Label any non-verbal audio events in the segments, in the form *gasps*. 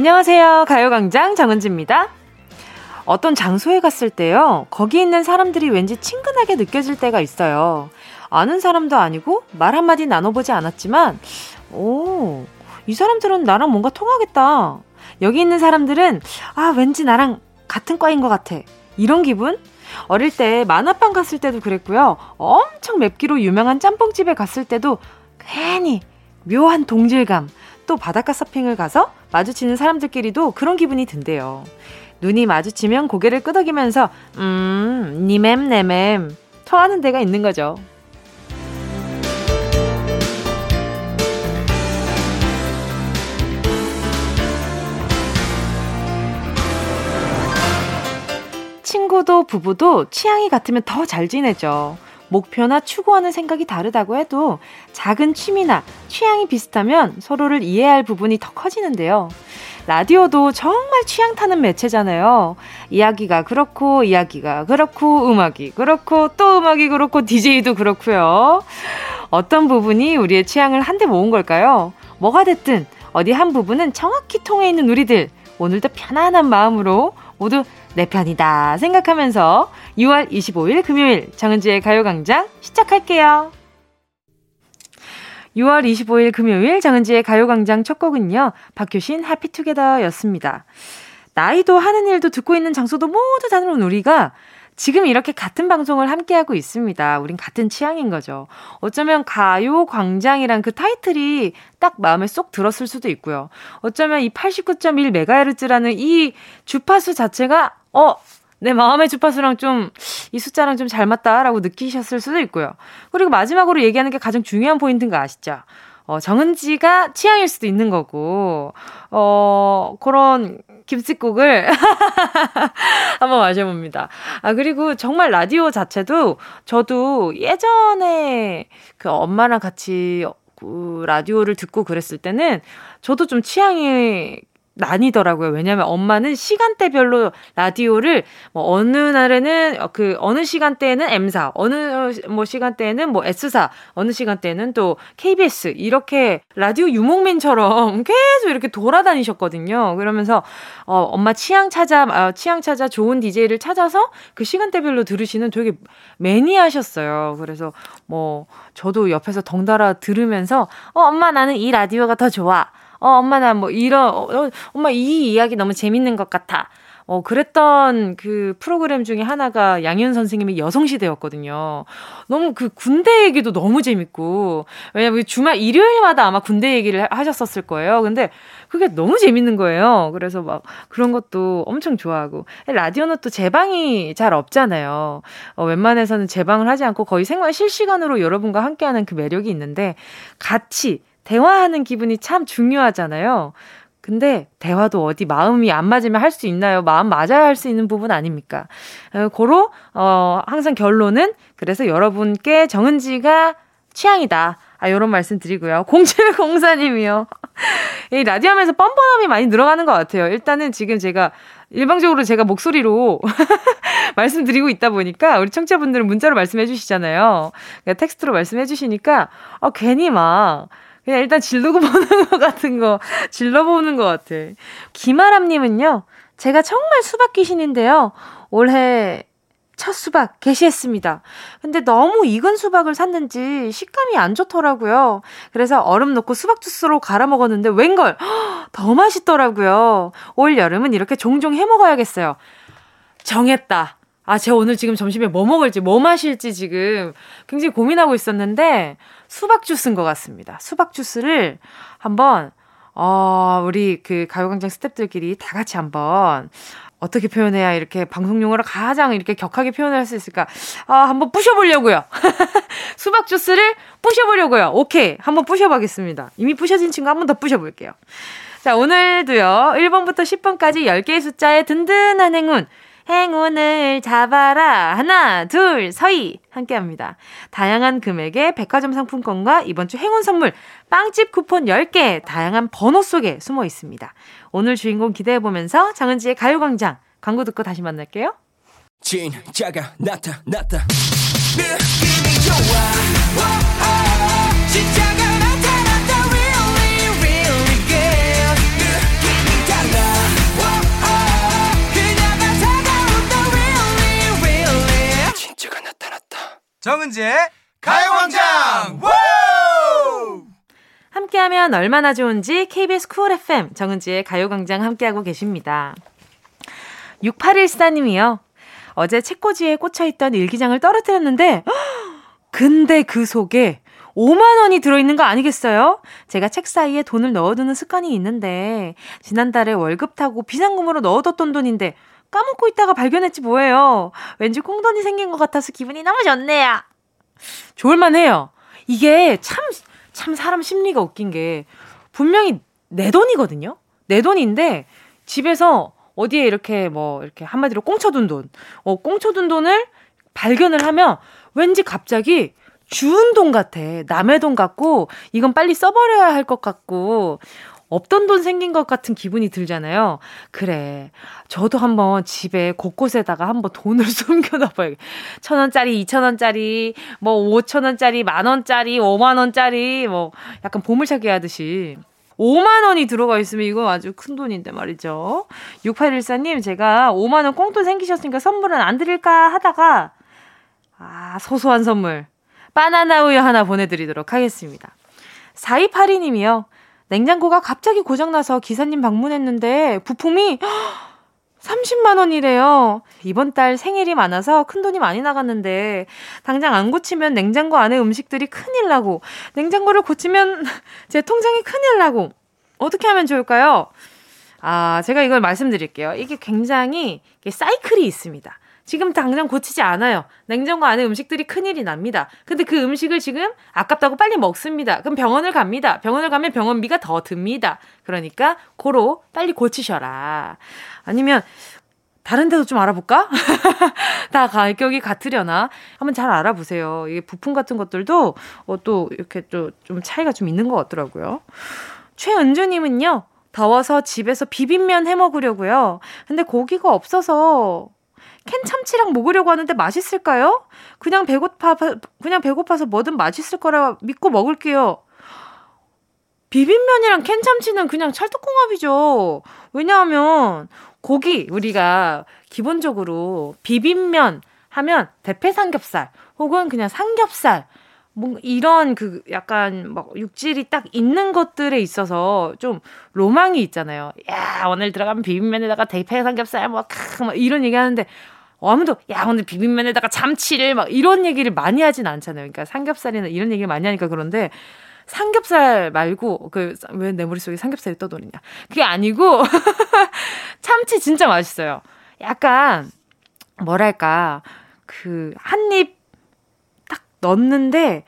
안녕하세요. 가요광장 정은지입니다. 어떤 장소에 갔을 때요, 거기 있는 사람들이 왠지 친근하게 느껴질 때가 있어요. 아는 사람도 아니고 말 한마디 나눠보지 않았지만, 오, 이 사람들은 나랑 뭔가 통하겠다. 여기 있는 사람들은, 아, 왠지 나랑 같은 과인 것 같아. 이런 기분? 어릴 때 만화방 갔을 때도 그랬고요. 엄청 맵기로 유명한 짬뽕집에 갔을 때도 괜히 묘한 동질감. 또 바닷가 서핑을 가서 마주치는 사람들끼리도 그런 기분이 든대요. 눈이 마주치면 고개를 끄덕이면서 음, 니맴 내맴 토하는 데가 있는 거죠. 친구도 부부도 취향이 같으면 더 잘 지내죠. 목표나 추구하는 생각이 다르다고 해도 작은 취미나 취향이 비슷하면 서로를 이해할 부분이 더 커지는데요. 라디오도 정말 취향 타는 매체잖아요. 이야기가 그렇고, 이야기가 그렇고, 음악이 그렇고, 또 음악이 그렇고, DJ도 그렇고요. 어떤 부분이 우리의 취향을 한데 모은 걸까요? 뭐가 됐든 어디 한 부분은 정확히 통해 있는 우리들. 오늘도 편안한 마음으로 모두 내 편이다 생각하면서 6월 25일 금요일 정은지의 가요광장 시작할게요. 6월 25일 금요일 정은지의 가요광장 첫 곡은요. 박효신 해피투게더 였습니다. 나이도 하는 일도 듣고 있는 장소도 모두 다른 우리가 지금 이렇게 같은 방송을 함께하고 있습니다. 우린 같은 취향인 거죠. 어쩌면 가요 광장이란 그 타이틀이 딱 마음에 쏙 들었을 수도 있고요. 어쩌면 이 89.1MHz라는 이 주파수 자체가, 어, 내 마음의 주파수랑 좀, 이 숫자랑 좀 잘 맞다라고 느끼셨을 수도 있고요. 그리고 마지막으로 얘기하는 게 가장 중요한 포인트인 거 아시죠? 어, 정은지가 취향일 수도 있는 거고, 어, 그런 김치국을 *laughs* 한번 마셔봅니다. 아, 그리고 정말 라디오 자체도 저도 예전에 그 엄마랑 같이 그 라디오를 듣고 그랬을 때는 저도 좀 취향이 나뉘더라고요. 왜냐하면 엄마는 시간대별로 라디오를 뭐 어느 날에는 그 어느 시간대에는 M사, 어느 뭐 시간대에는 뭐 S사, 어느 시간대에는 또 KBS 이렇게 라디오 유목민처럼 *laughs* 계속 이렇게 돌아다니셨거든요. 그러면서 어 엄마 취향 찾아 어, 취향 찾아 좋은 DJ를 찾아서 그 시간대별로 들으시는 되게 매니아셨어요. 그래서 뭐 저도 옆에서 덩달아 들으면서 어 엄마 나는 이 라디오가 더 좋아. 어, 엄마 나 뭐 이런, 어, 어, 엄마 이 이야기 너무 재밌는 것 같아. 어, 그랬던 그 프로그램 중에 하나가 양현 선생님의 여성시대였거든요. 너무 그 군대 얘기도 너무 재밌고, 왜냐면 주말 일요일마다 아마 군대 얘기를 하셨었을 거예요. 근데 그게 너무 재밌는 거예요. 그래서 막 그런 것도 엄청 좋아하고. 라디오는 또 재방이 잘 없잖아요. 어, 웬만해서는 재방을 하지 않고 거의 생활 실시간으로 여러분과 함께하는 그 매력이 있는데, 같이 대화하는 기분이 참 중요하잖아요. 근데 대화도 어디 마음이 안 맞으면 할 수 있나요? 마음 맞아야 할 수 있는 부분 아닙니까? 어, 고로 어 항상 결론은 그래서 여러분께 정은지가 취향이다. 아, 요런 말씀 드리고요. *laughs* 0704님이요. *laughs* 이 라디오 하면서 뻔뻔함이 많이 늘어가는 것 같아요. 일단은 지금 제가 일방적으로 제가 목소리로 *laughs* 말씀드리고 있다 보니까 우리 청취자분들은 문자로 말씀해 주시잖아요. 그러니까 텍스트로 말씀해 주시니까 어, 괜히 막 그냥 일단 질르고 *laughs* 보는 것 같은 거, 질러보는 것 같아. 김아람님은요, 제가 정말 수박 귀신인데요. 올해 첫 수박 개시했습니다. 근데 너무 익은 수박을 샀는지 식감이 안 좋더라고요. 그래서 얼음 넣고 수박 주스로 갈아 먹었는데 웬걸 *gasps* 더 맛있더라고요. 올 여름은 이렇게 종종 해 먹어야겠어요. 정했다. 아, 제가 오늘 지금 점심에 뭐 먹을지, 뭐 마실지 지금 굉장히 고민하고 있었는데 수박 주스인 것 같습니다. 수박 주스를 한번 어, 우리 그 가요광장 스탭들끼리 다 같이 한번 어떻게 표현해야 이렇게 방송 용어로 가장 이렇게 격하게 표현을 할수 있을까? 아, 한번 부셔보려고요. *laughs* 수박 주스를 부셔보려고요. 오케이. 한번 부셔보겠습니다. 이미 부셔진 친구 한 번 더 부셔볼게요. 자, 오늘도요. 1번부터 10번까지 10개의 숫자의 든든한 행운. 행운을 잡아라. 하나, 둘, 서희. 함께 합니다. 다양한 금액의 백화점 상품권과 이번 주 행운 선물, 빵집 쿠폰 10개, 다양한 번호 속에 숨어 있습니다. 오늘 주인공 기대해보면서 장은지의 가요광장 광고 듣고 다시 만날게요. 진짜가 나타났다. 느낌이 좋아. 진짜가 정은지의 가요광장 함께하면 얼마나 좋은지 KBS 쿨 FM 정은지의 가요광장 함께하고 계십니다. 6814님이요. 어제 책꽂이에 꽂혀있던 일기장을 떨어뜨렸는데 *gasps* 근데 그 속에 5만 원이 들어있는 거 아니겠어요? 제가 책 사이에 돈을 넣어두는 습관이 있는데 지난달에 월급 타고 비상금으로 넣어뒀던 돈인데 까먹고 있다가 발견했지 뭐예요. 왠지 콩돈이 생긴 것 같아서 기분이 너무 좋네요. 좋을만 해요. 이게 참, 참 사람 심리가 웃긴 게 분명히 내 돈이거든요? 내 돈인데 집에서 어디에 이렇게 뭐 이렇게 한마디로 꽁쳐둔 돈, 어, 꽁쳐둔 돈을 발견을 하면 왠지 갑자기 주운 돈 같아. 남의 돈 같고, 이건 빨리 써버려야 할 것 같고, 없던 돈 생긴 것 같은 기분이 들잖아요. 그래. 저도 한번 집에 곳곳에다가 한번 돈을 *laughs* 숨겨놔봐요. 천 원짜리, 이천 원짜리, 뭐 오천 원짜리, 만 원짜리, 오만 원짜리, 뭐 약간 보물찾기 하듯이. 5만 원이 들어가 있으면 이거 아주 큰 돈인데 말이죠. 6814님, 제가 5만 원 꽁돈 생기셨으니까 선물은 안 드릴까 하다가, 아, 소소한 선물. 바나나 우유 하나 보내드리도록 하겠습니다. 4282님이요. 냉장고가 갑자기 고장나서 기사님 방문했는데 부품이 *gasps* 30만 원이래요. 이번 달 생일이 많아서 큰 돈이 많이 나갔는데 당장 안 고치면 냉장고 안에 음식들이 큰일 나고 냉장고를 고치면 *laughs* 제 통장이 큰일 나고 어떻게 하면 좋을까요? 아, 제가 이걸 말씀드릴게요. 이게 굉장히 사이클이 있습니다. 지금 당장 고치지 않아요. 냉장고 안에 음식들이 큰일이 납니다. 근데 그 음식을 지금 아깝다고 빨리 먹습니다. 그럼 병원을 갑니다. 병원을 가면 병원비가 더 듭니다. 그러니까 고로 빨리 고치셔라. 아니면 다른 데도 좀 알아볼까? *laughs* 다 가격이 같으려나? 한번 잘 알아보세요. 이게 부품 같은 것들도 어, 또 이렇게 또 좀 차이가 좀 있는 것 같더라고요. 최은주님은요, 더워서 집에서 비빔면 해 먹으려고요. 근데 고기가 없어서 캔 참치랑 먹으려고 하는데 맛있을까요? 그냥 배고파 그냥 배고파서 뭐든 맛있을 거라 믿고 먹을게요. 비빔면이랑 캔 참치는 그냥 찰떡궁합이죠. 왜냐하면 고기 우리가 기본적으로 비빔면 하면 대패 삼겹살 혹은 그냥 삼겹살 뭔 이런 그 약간 막 육질이 딱 있는 것들에 있어서 좀 로망이 있잖아요. 야 오늘 들어가면 비빔면에다가 대패 삼겹살 뭐 크, 막 이런 얘기 하는데 아무도 야 오늘 비빔면에다가 참치를 막 이런 얘기를 많이 하진 않잖아요. 그러니까 삼겹살이나 이런 얘기를 많이 하니까 그런데 삼겹살 말고 그 왜 내 머릿속에 삼겹살이 떠도느냐. 그게 아니고 *laughs* 참치 진짜 맛있어요. 약간 뭐랄까 그 한입 넣는데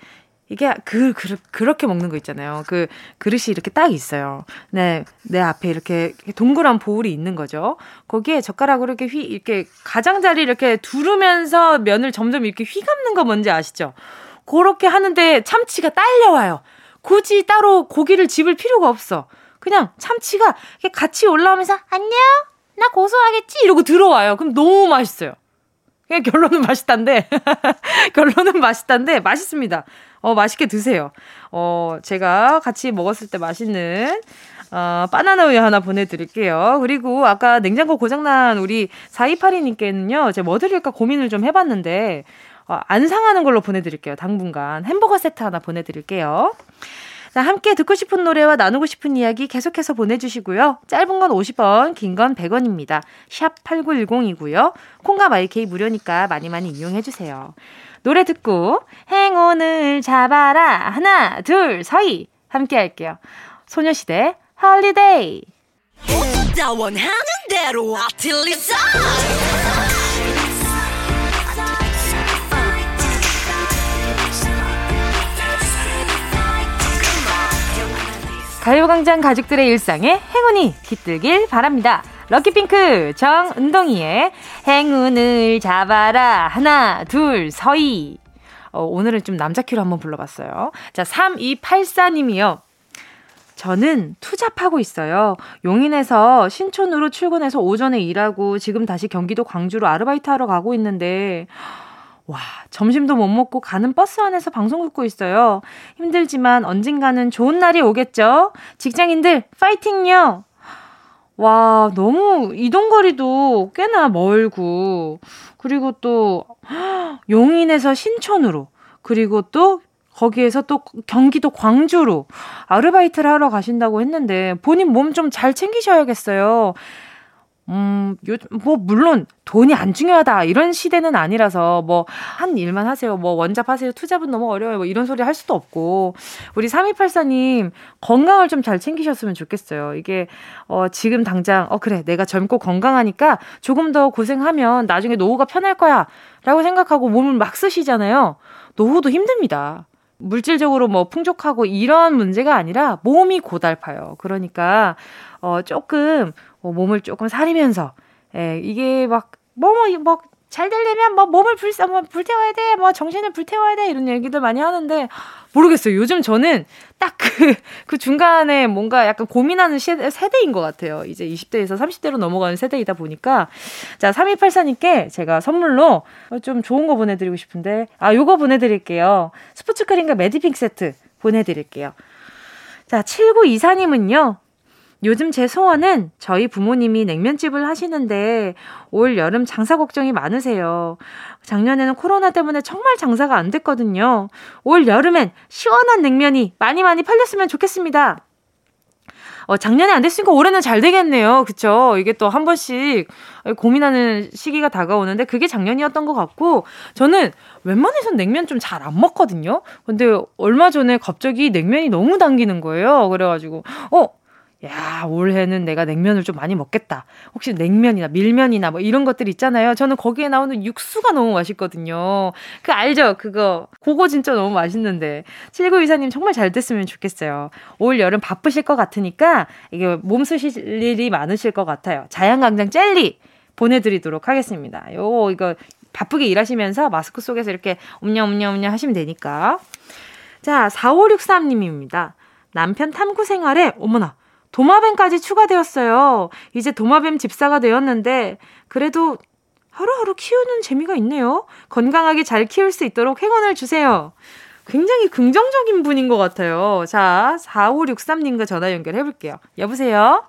이게 그, 그 그렇게 먹는 거 있잖아요. 그 그릇이 이렇게 딱 있어요. 네, 내 앞에 이렇게 동그란 보울이 있는 거죠. 거기에 젓가락으로 이렇게 휘 이렇게 가장자리 이렇게 두르면서 면을 점점 이렇게 휘감는 거 뭔지 아시죠? 그렇게 하는데 참치가 딸려와요. 굳이 따로 고기를 집을 필요가 없어. 그냥 참치가 같이 올라오면서 안녕, 나 고소하겠지 이러고 들어와요. 그럼 너무 맛있어요. 결론은 맛있단데, *laughs* 결론은 맛있단데, 맛있습니다. 어, 맛있게 드세요. 어, 제가 같이 먹었을 때 맛있는, 어, 바나나 우유 하나 보내드릴게요. 그리고 아까 냉장고 고장난 우리 4282님께는요, 제가 뭐 드릴까 고민을 좀 해봤는데, 어, 안 상하는 걸로 보내드릴게요. 당분간. 햄버거 세트 하나 보내드릴게요. 자, 함께 듣고 싶은 노래와 나누고 싶은 이야기 계속해서 보내주시고요. 짧은 건 50원, 긴 건 100원입니다. 샵 8910이고요. 콩과 마이 K 무료니까 많이 많이 이용해주세요. 노래 듣고 행운을 잡아라. 하나, 둘, 서희. 함께 할게요. 소녀시대 Holiday. 가요광장 가족들의 일상에 행운이 깃들길 바랍니다. 럭키핑크 정은동이의 행운을 잡아라 하나 둘 서희 어, 오늘은 좀 남자 키로 한번 불러봤어요. 자 3284님이요. 저는 투잡하고 있어요. 용인에서 신촌으로 출근해서 오전에 일하고 지금 다시 경기도 광주로 아르바이트 하러 가고 있는데 와, 점심도 못 먹고 가는 버스 안에서 방송 듣고 있어요. 힘들지만 언젠가는 좋은 날이 오겠죠? 직장인들, 파이팅요! 와, 너무 이동거리도 꽤나 멀고, 그리고 또, 용인에서 신촌으로, 그리고 또 거기에서 또 경기도 광주로 아르바이트를 하러 가신다고 했는데 본인 몸 좀 잘 챙기셔야겠어요. 음, 요, 뭐, 물론 돈이 안 중요하다. 이런 시대는 아니라서 뭐, 한 일만 하세요. 뭐, 원잡 하세요. 투잡은 너무 어려워요. 뭐, 이런 소리 할 수도 없고. 우리 3284님, 건강을 좀 잘 챙기셨으면 좋겠어요. 이게, 어, 지금 당장, 어, 그래. 내가 젊고 건강하니까 조금 더 고생하면 나중에 노후가 편할 거야. 라고 생각하고 몸을 막 쓰시잖아요. 노후도 힘듭니다. 물질적으로 뭐 풍족하고 이런 문제가 아니라 몸이 고달파요. 그러니까 어 조금 어, 몸을 조금 사리면서 예, 이게 막 뭐뭐 뭐 잘 되려면 뭐 몸을 불, 뭐 불태워야 돼, 뭐 정신을 불태워야 돼 이런 얘기들 많이 하는데 모르겠어요. 요즘 저는 딱그그 중간에 뭔가 약간 고민하는 시대, 세대인 것 같아요. 이제 20대에서 30대로 넘어가는 세대이다 보니까 자 3284님께 제가 선물로 좀 좋은 거 보내드리고 싶은데 아 요거 보내드릴게요. 스포츠 크림과 메디핑 세트 보내드릴게요. 자 7924님은요. 요즘 제 소원은 저희 부모님이 냉면집을 하시는데 올 여름 장사 걱정이 많으세요. 작년에는 코로나 때문에 정말 장사가 안 됐거든요. 올 여름엔 시원한 냉면이 많이 많이 팔렸으면 좋겠습니다. 어, 작년에 안 됐으니까 올해는 잘 되겠네요. 그쵸? 이게 또 한 번씩 고민하는 시기가 다가오는데 그게 작년이었던 것 같고 저는 웬만해선 냉면 좀 잘 안 먹거든요. 근데 얼마 전에 갑자기 냉면이 너무 당기는 거예요. 그래가지고, 어, 야, 올해는 내가 냉면을 좀 많이 먹겠다. 혹시 냉면이나 밀면이나 뭐 이런 것들 있잖아요. 저는 거기에 나오는 육수가 너무 맛있거든요. 그 알죠? 그거. 그거 진짜 너무 맛있는데. 7924님 정말 잘 됐으면 좋겠어요. 올 여름 바쁘실 것 같으니까 이게 몸 쓰실 일이 많으실 것 같아요. 자양강장 젤리 보내드리도록 하겠습니다. 요, 이거 바쁘게 일하시면서 마스크 속에서 이렇게 옴냐옴냐옴냐 하시면 되니까. 자, 4563님입니다. 남편 탐구 생활에, 어머나, 도마뱀까지 추가되었어요. 이제 도마뱀 집사가 되었는데 그래도 하루하루 키우는 재미가 있네요. 건강하게 잘 키울 수 있도록 행운을 주세요. 굉장히 긍정적인 분인 것 같아요. 자, 4563님과 전화 연결해 볼게요. 여보세요?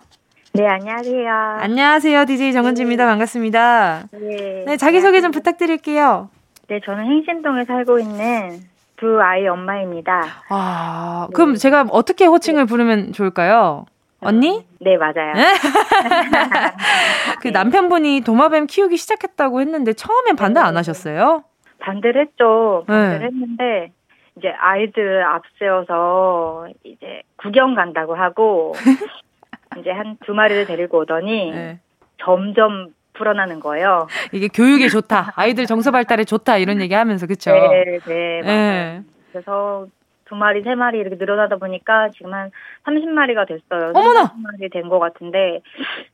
네, 안녕하세요. 안녕하세요. DJ 정은지입니다. 네. 반갑습니다. 네. 네, 자기소개 좀 부탁드릴게요. 네, 저는 행신동에 살고 있는 두 아이 엄마입니다. 아, 그럼 네. 제가 어떻게 호칭을 부르면 좋을까요? 언니? 네, 맞아요. *laughs* 그 남편분이 도마뱀 키우기 시작했다고 했는데 처음엔 반대 안 하셨어요? 반대를 했죠. 반대를 네. 했는데 이제 아이들 앞세워서 이제 구경 간다고 하고 *laughs* 이제 한 두 마리를 데리고 오더니 네. 점점 불어나는 거예요. 이게 교육에 좋다. 아이들 정서 발달에 좋다. 이런 *laughs* 얘기 하면서, 그쵸? 네, 네, 맞아요. 네. 그래서 두 마리, 세 마리 이렇게 늘어나다 보니까 지금 한 30마리가 됐어요. 어머나! 30마리 된 것 같은데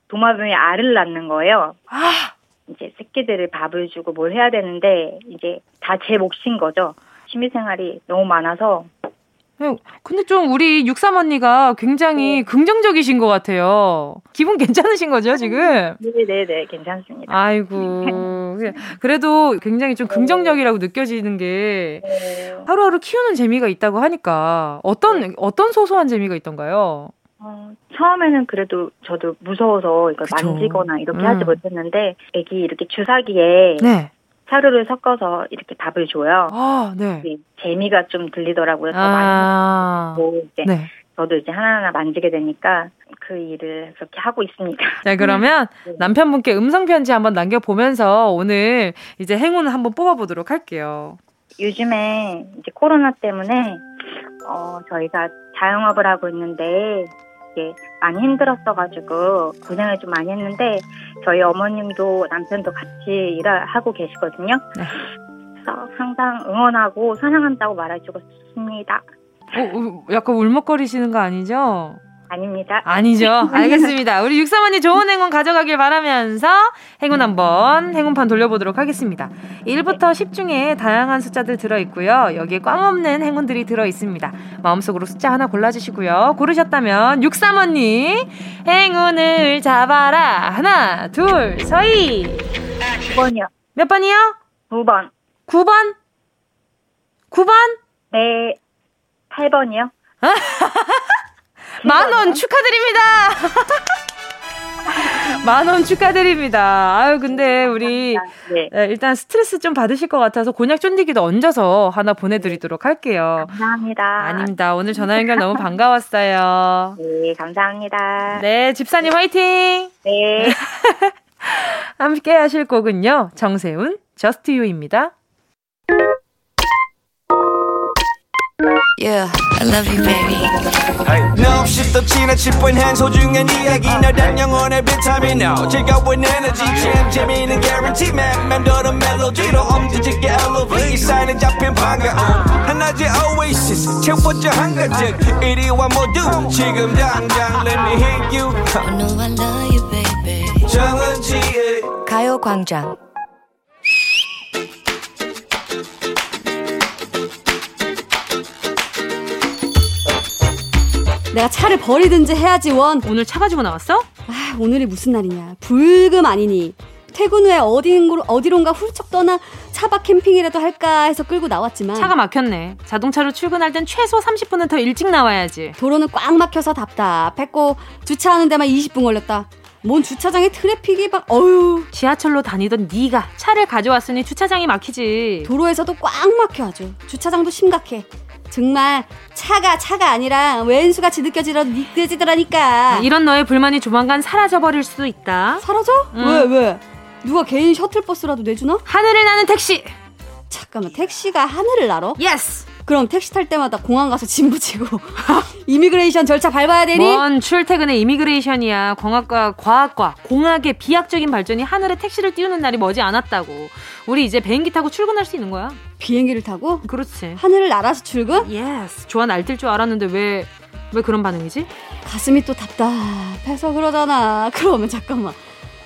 도마뱀이 알을 낳는 거예요. 아! 이제 새끼들을 밥을 주고 뭘 해야 되는데 이제 다 제 몫인 거죠. 취미생활이 너무 많아서 네, 근데 좀 우리 육삼 언니가 굉장히 네. 긍정적이신 것 같아요. 기분 괜찮으신 거죠, 지금? 네네네, 네, 네, 괜찮습니다. 아이고. 그래도 굉장히 좀 긍정적이라고 네. 느껴지는 게 네. 하루하루 키우는 재미가 있다고 하니까 어떤, 어떤 소소한 재미가 있던가요? 어, 처음에는 그래도 저도 무서워서 이걸 그쵸. 만지거나 이렇게 음. 하지 못했는데 애기 이렇게 주사기에 네. 사료를 섞어서 이렇게 밥을 줘요. 아, 네. 재미가 좀 들리더라고요. 더 아, 많이 이제 네. 저도 이제 하나하나 만지게 되니까 그 일을 그렇게 하고 있습니다. *laughs* 자, 그러면 *laughs* 네. 남편분께 음성 편지 한번 남겨 보면서 오늘 이제 행운을 한번 뽑아 보도록 할게요. 요즘에 이제 코로나 때문에 어 저희가 자영업을 하고 있는데 이게 많이 힘들었어가지고 고생을 좀 많이 했는데 저희 어머님도 남편도 같이 일을 하고 계시거든요. 네. 그래서 항상 응원하고 사랑한다고 말해주고 싶습니다. 어, 어, 약간 울먹거리시는 거 아니죠? 아닙니다. 아니죠. 알겠습니다. 우리 육사원이 좋은 행운 가져가길 바라면서 행운 한번 행운판 돌려보도록 하겠습니다. 1부터 10 중에 다양한 숫자들 들어있고요. 여기에 꽝 없는 행운들이 들어있습니다. 마음속으로 숫자 하나 골라주시고요. 고르셨다면 육사원님 행운을 잡아라. 하나, 둘, 서희. 9번이요. 몇 번이요? 9번. 9번? 9번? 네. 8번이요. *laughs* 만 원 축하드립니다. *laughs* 만 원 축하드립니다. 아유, 근데 우리 네. 네. 일단 스트레스 좀 받으실 것 같아서 곤약 쫀디기도 얹어서 하나 보내드리도록 할게요. 감사합니다. 아닙니다. 오늘 전화 연결 너무 반가웠어요. 네, 감사합니다. 네, 집사님 화이팅! 네. *laughs* 함께 하실 곡은요. 정세훈, 저스트 유입니다. Yeah, I love you, baby. Hey. No, 없이 또 지나칠 뻔한 소중한 이야기. 너란 영혼의 비타민 O 즐거운 에너지. 참 재미있는 guarantee. man 맴도는 멜로디로 엄지짓게 elevate 사인은 잡힌 반가움 하나의 oasis. 채워져 한가득. 이리와 모두. 지금 당장 let me hit you. I know I love you, baby. 정은지의 가요광장 내가 차를 버리든지 해야지 원. 오늘 차 가지고 나왔어? 아, 오늘이 무슨 날이냐. 불금 아니니. 퇴근 후에 어딘, 어디론가 훌쩍 떠나 차박 캠핑이라도 할까 해서 끌고 나왔지만 차가 막혔네. 자동차로 출근할 땐 최소 30분은 더 일찍 나와야지. 도로는 꽉 막혀서 답답했고 주차하는 데만 20분 걸렸다. 뭔 주차장에 traffic이 막 어휴 지하철로 다니던 네가 차를 가져왔으니 주차장이 막히지 도로에서도 꽉 막혀 아주 주차장도 심각해 정말 차가 차가 아니라 웬수같이 느껴지더 느껴지더라니까. 이런 너의 불만이 조만간 사라져 버릴 수도 있다. 사라져? 응. 왜 왜? 누가 개인 셔틀버스라도 내주나? 하늘을 나는 택시. 잠깐만 택시가 하늘을 날어? Yes. 그럼 택시 탈 때마다 공항 가서 짐 부치고 *laughs* immigration 절차 밟아야 되니? 뭔 출퇴근의 immigration이야. 공학과 과학과 공학의 비약적인 발전이 하늘에 택시를 띄우는 날이 머지 않았다고. 우리 이제 비행기 타고 출근할 수 있는 거야. 비행기를 타고? 그렇지. 하늘을 날아서 출근? yes. 좋아 날뛸 줄 알았는데 왜, 왜 그런 반응이지? 가슴이 또 답답해서 그러잖아. *laughs* 그러면 잠깐만.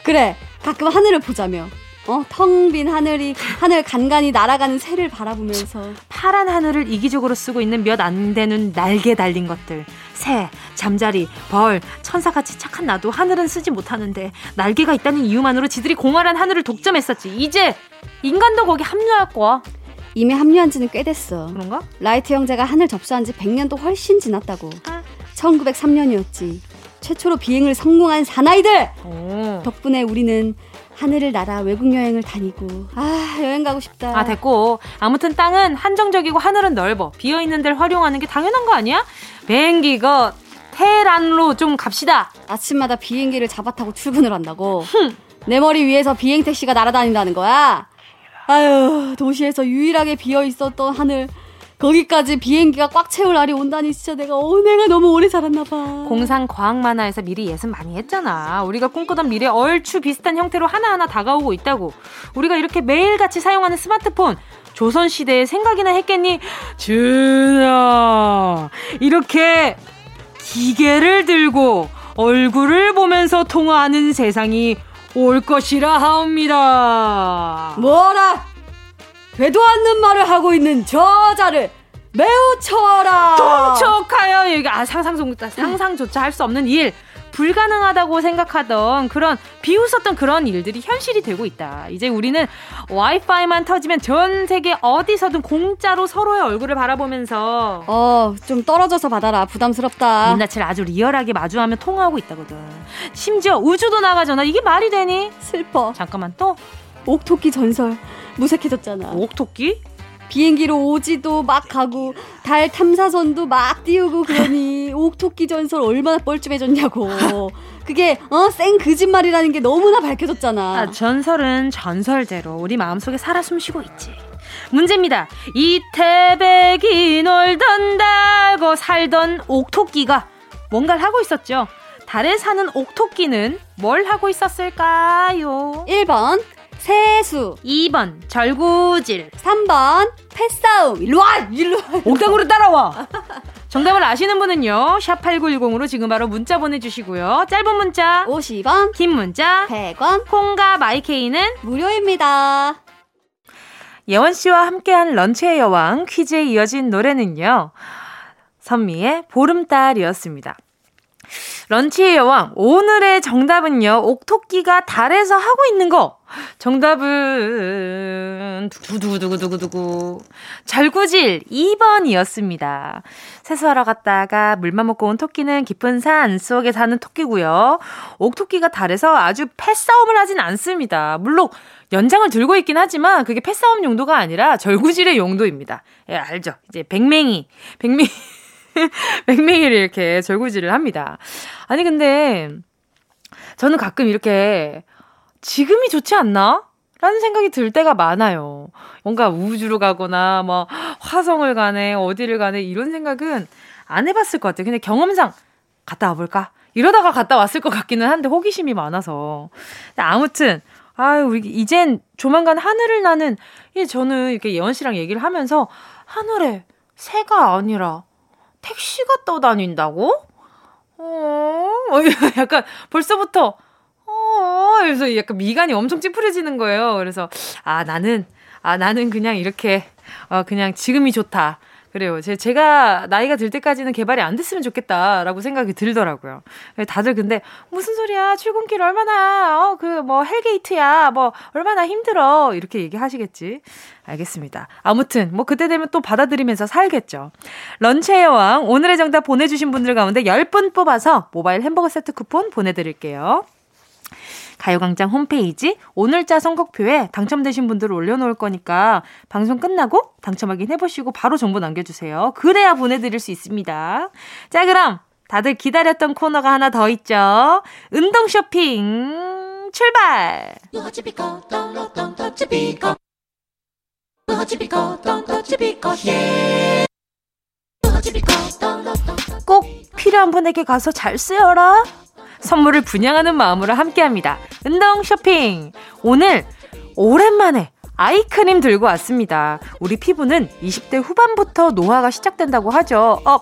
그래. 가끔 하늘을 보자며. 어, 텅 빈 하늘이 하늘 간간히 날아가는 새를 바라보면서 파란 하늘을 이기적으로 쓰고 있는 몇 안 되는 날개 달린 것들. 새, 잠자리, 벌, 천사같이 착한 나도 하늘은 쓰지 못하는데 날개가 있다는 이유만으로 지들이 공활한 하늘을 독점했었지. 이제 인간도 거기 합류할 거야. 이미 합류한 지는 꽤 됐어. 그런가? 라이트 형제가 하늘 접수한 지 100년도 훨씬 지났다고. 아. 1903년이었지. 최초로 비행을 성공한 사나이들! 오. 덕분에 우리는 하늘을 날아 외국 여행을 다니고 아 여행 가고 싶다. 아 됐고 아무튼 땅은 한정적이고 하늘은 넓어 비어 있는 데를 활용하는 게 당연한 거 아니야? 비행기가 테란로 좀 갑시다. 아침마다 비행기를 잡아 타고 출근을 한다고. 흠. 내 머리 위에서 비행 택시가 날아다닌다는 거야. 아유 도시에서 유일하게 비어 있었던 하늘 거기까지 비행기가 꽉 채울 날이 온다니 진짜 내가 어 내가 너무 오래 살았나 봐. 공상 과학 만화에서 미리 예습 많이 했잖아. 우리가 꿈꾸던 미래 얼추 비슷한 형태로 하나하나 다가오고 있다고. 우리가 이렇게 매일같이 사용하는 스마트폰 조선 시대에 생각이나 했겠니? 준아 이렇게 기계를 들고 얼굴을 보면서 통화하는 세상이 올 것이라 하옵니다. 뭐라? 되도 않는 말을 하고 있는 저자를 매우 쳐라. 통촉하여 여기 아 상상 상상조차 할 수 없는 일. 불가능하다고 생각하던 그런 비웃었던 그런 일들이 현실이 되고 있다. 이제 우리는 와이파이만 터지면 전 세계 어디서든 공짜로 서로의 얼굴을 바라보면서 어, 좀 떨어져서 받아라. 부담스럽다. 민낯을 아주 리얼하게 마주하며 통화하고 있다거든. 심지어 우주도 나가잖아. 이게 말이 되니? 슬퍼. 잠깐만 또 옥토끼 전설 무색해졌잖아. 옥토끼? 비행기로 오지도 막 가고 달 탐사선도 막 띄우고 그러니 옥토끼 전설 얼마나 뻘쭘해졌냐고. 그게 어생 거짓말이라는 게 너무나 밝혀졌잖아. 아, 전설은 전설대로 우리 마음속에 살아 숨쉬고 있지. 문제입니다. 이 태백이 놀던 달고 살던 옥토끼가 뭔가를 하고 있었죠. 달에 사는 옥토끼는 뭘 하고 있었을까요? 1번 세수. 2번 절구질. 3번 패싸움. 일로 와 일로 와. 옥당으로 따라와. 정답을 아시는 분은요 샵 8910으로 지금 바로 문자 보내주시고요. 짧은 문자 50원 긴 문자 100원. 콩과 마이케이는 무료입니다. 예원 씨와 함께한 런치의 여왕 퀴즈에 이어진 노래는요 선미의 보름달이었습니다. 런치의 여왕, 오늘의 정답은요, 옥토끼가 달에서 하고 있는 거. 정답은, 두구두구두구두구두구. 절구질 2번이었습니다. 세수하러 갔다가 물만 먹고 온 토끼는 깊은 산 속에 사는 토끼고요. 옥토끼가 달에서 아주 패싸움을 하진 않습니다. 물론, 연장을 들고 있긴 하지만 그게 패싸움 용도가 아니라 절구질의 용도입니다. 예, 알죠? 이제 백맹이, 백맹이. 맹맹이를 *laughs* 이렇게 절구질을 합니다. 아니, 근데 저는 가끔 이렇게 지금이 좋지 않나? 라는 생각이 들 때가 많아요. 뭔가 우주로 가거나, 뭐, 화성을 가네, 어디를 가네, 이런 생각은 안 해봤을 것 같아요. 근데 경험상 갔다 와볼까? 이러다가 갔다 왔을 것 같기는 한데 호기심이 많아서. 아무튼, 아유, 이젠 조만간 하늘을 나는, 이 저는 이렇게 예원 씨랑 얘기를 하면서 하늘에 새가 아니라 택시가 떠다닌다고? 어, *laughs* 약간 벌써부터, 어, 그래서 약간 미간이 엄청 찌푸려지는 거예요. 그래서, 아, 나는, 아, 나는 그냥 이렇게, 어, 그냥 지금이 좋다. 그래요. 제, 제가 나이가 들 때까지는 개발이 안 됐으면 좋겠다라고 생각이 들더라고요. 다들 근데 무슨 소리야? 출근길 얼마나 어 그 뭐 hell gate야. 뭐 얼마나 힘들어. 이렇게 얘기하시겠지. 알겠습니다. 아무튼 뭐 그때 되면 또 받아들이면서 살겠죠. 런치의 여왕 오늘의 정답 보내 주신 분들 가운데 10분 뽑아서 모바일 햄버거 세트 쿠폰 보내 드릴게요. 가요광장 홈페이지 오늘자 선곡표에 당첨되신 분들 올려놓을 거니까 방송 끝나고 당첨 확인해보시고 바로 정보 남겨주세요. 그래야 보내드릴 수 있습니다. 자, 그럼 다들 기다렸던 코너가 하나 더 있죠. 운동 쇼핑 출발! 꼭 필요한 분에게 가서 잘 쓰여라. 선물을 분양하는 마음으로 함께합니다. 운동 쇼핑. 오늘 오랜만에 아이크림 들고 왔습니다. 우리 피부는 20대 후반부터 노화가 시작된다고 하죠. 어,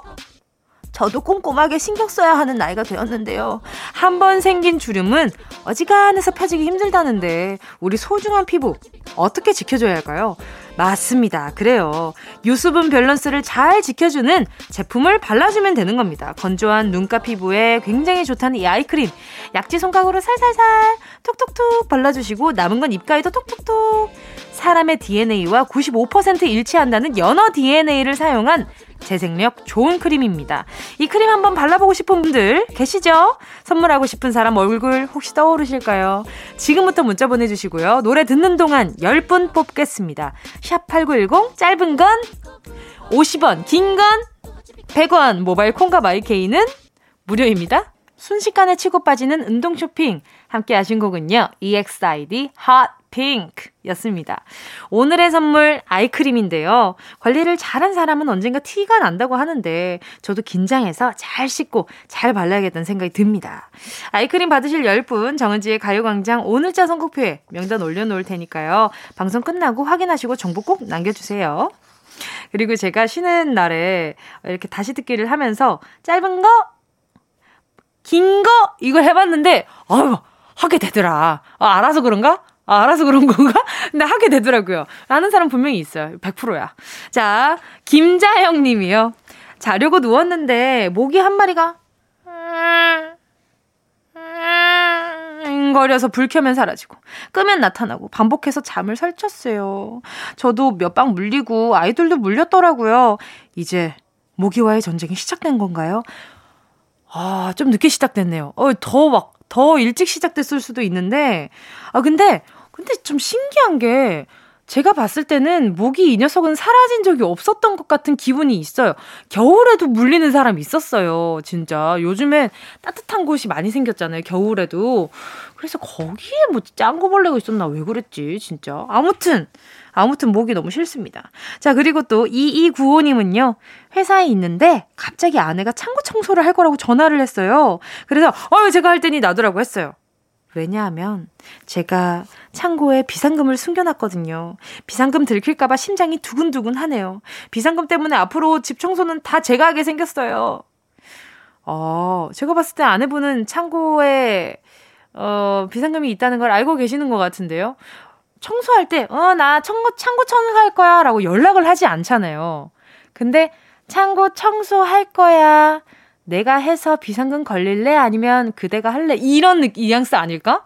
저도 꼼꼼하게 신경 써야 하는 나이가 되었는데요. 한 번 생긴 주름은 어지간해서 펴지기 힘들다는데 우리 소중한 피부 어떻게 지켜줘야 할까요? 맞습니다. 그래요. 유수분 밸런스를 잘 지켜주는 제품을 발라주면 되는 겁니다. 건조한 눈가 피부에 굉장히 좋다는 이 아이크림. 약지 손가락으로 살살살 톡톡톡 발라주시고 남은 건 입가에도 톡톡톡. 사람의 DNA와 95% 일치한다는 연어 DNA를 사용한 재생력 좋은 크림입니다. 이 크림 한번 발라보고 싶은 분들 계시죠? 선물하고 싶은 사람 얼굴 혹시 떠오르실까요? 지금부터 문자 보내주시고요. 노래 듣는 동안 10분 뽑겠습니다. 샵8910 짧은 건 50원, 긴 건 100원, 모바일 콩과 마이케이는 무료입니다. 순식간에 치고 빠지는 운동 쇼핑 함께 하신 곡은요. EXID Hot 핑크였습니다. 오늘의 선물 아이크림인데요. 관리를 잘한 사람은 언젠가 티가 난다고 하는데 저도 긴장해서 잘 씻고 잘 발라야겠다는 생각이 듭니다. 아이크림 받으실 10분 정은지의 가요광장 오늘자 선곡표에 명단 올려놓을 테니까요. 방송 끝나고 확인하시고 정보 꼭 남겨주세요. 그리고 제가 쉬는 날에 이렇게 다시 듣기를 하면서 짧은 거, 긴 거, 이걸 해봤는데, 아유, 하게 되더라. 아, 알아서 그런가? 아, 알아서 그런 건가? *laughs* 근데 하게 되더라고요. 아는 사람 분명히 있어요. 100%야. 자, 김자영 님이요. 자려고 누웠는데, 모기 한 마리가, 거려서 불 켜면 사라지고 끄면 나타나고 반복해서 잠을 설쳤어요. 저도 몇 방 물리고 아이들도 물렸더라고요. 이제 모기와의 전쟁이 시작된 건가요? 아, 좀 늦게 시작됐네요. 어, 더 막, 더 일찍 시작됐을 수도 있는데, 아, 근데 근데 좀 신기한 게 제가 봤을 때는 모기 이 녀석은 사라진 적이 없었던 것 같은 기분이 있어요. 겨울에도 물리는 사람이 있었어요. 진짜. 요즘엔 따뜻한 곳이 많이 생겼잖아요. 겨울에도. 그래서 거기에 뭐 짱구벌레가 있었나? 왜 그랬지? 진짜. 아무튼. 아무튼 목이 너무 싫습니다. 자, 그리고 또 2295님은요. 회사에 있는데 갑자기 아내가 창고 청소를 할 거라고 전화를 했어요. 그래서 어유 제가 할 테니 놔두라고 했어요. 왜냐하면 제가 창고에 비상금을 숨겨놨거든요. 비상금 들킬까봐 심장이 두근두근 하네요. 비상금 때문에 앞으로 집 청소는 다 제가 하게 생겼어요. 어, 제가 봤을 때 아내분은 창고에, 어, 비상금이 있다는 걸 알고 계시는 것 같은데요. 청소할 때, 어, 나 창고, 창고 청소할 거야. 라고 연락을 하지 않잖아요. 근데 창고 청소할 거야. 내가 해서 비상금 걸릴래? 아니면 그대가 할래? 이런 뉘앙스 아닐까?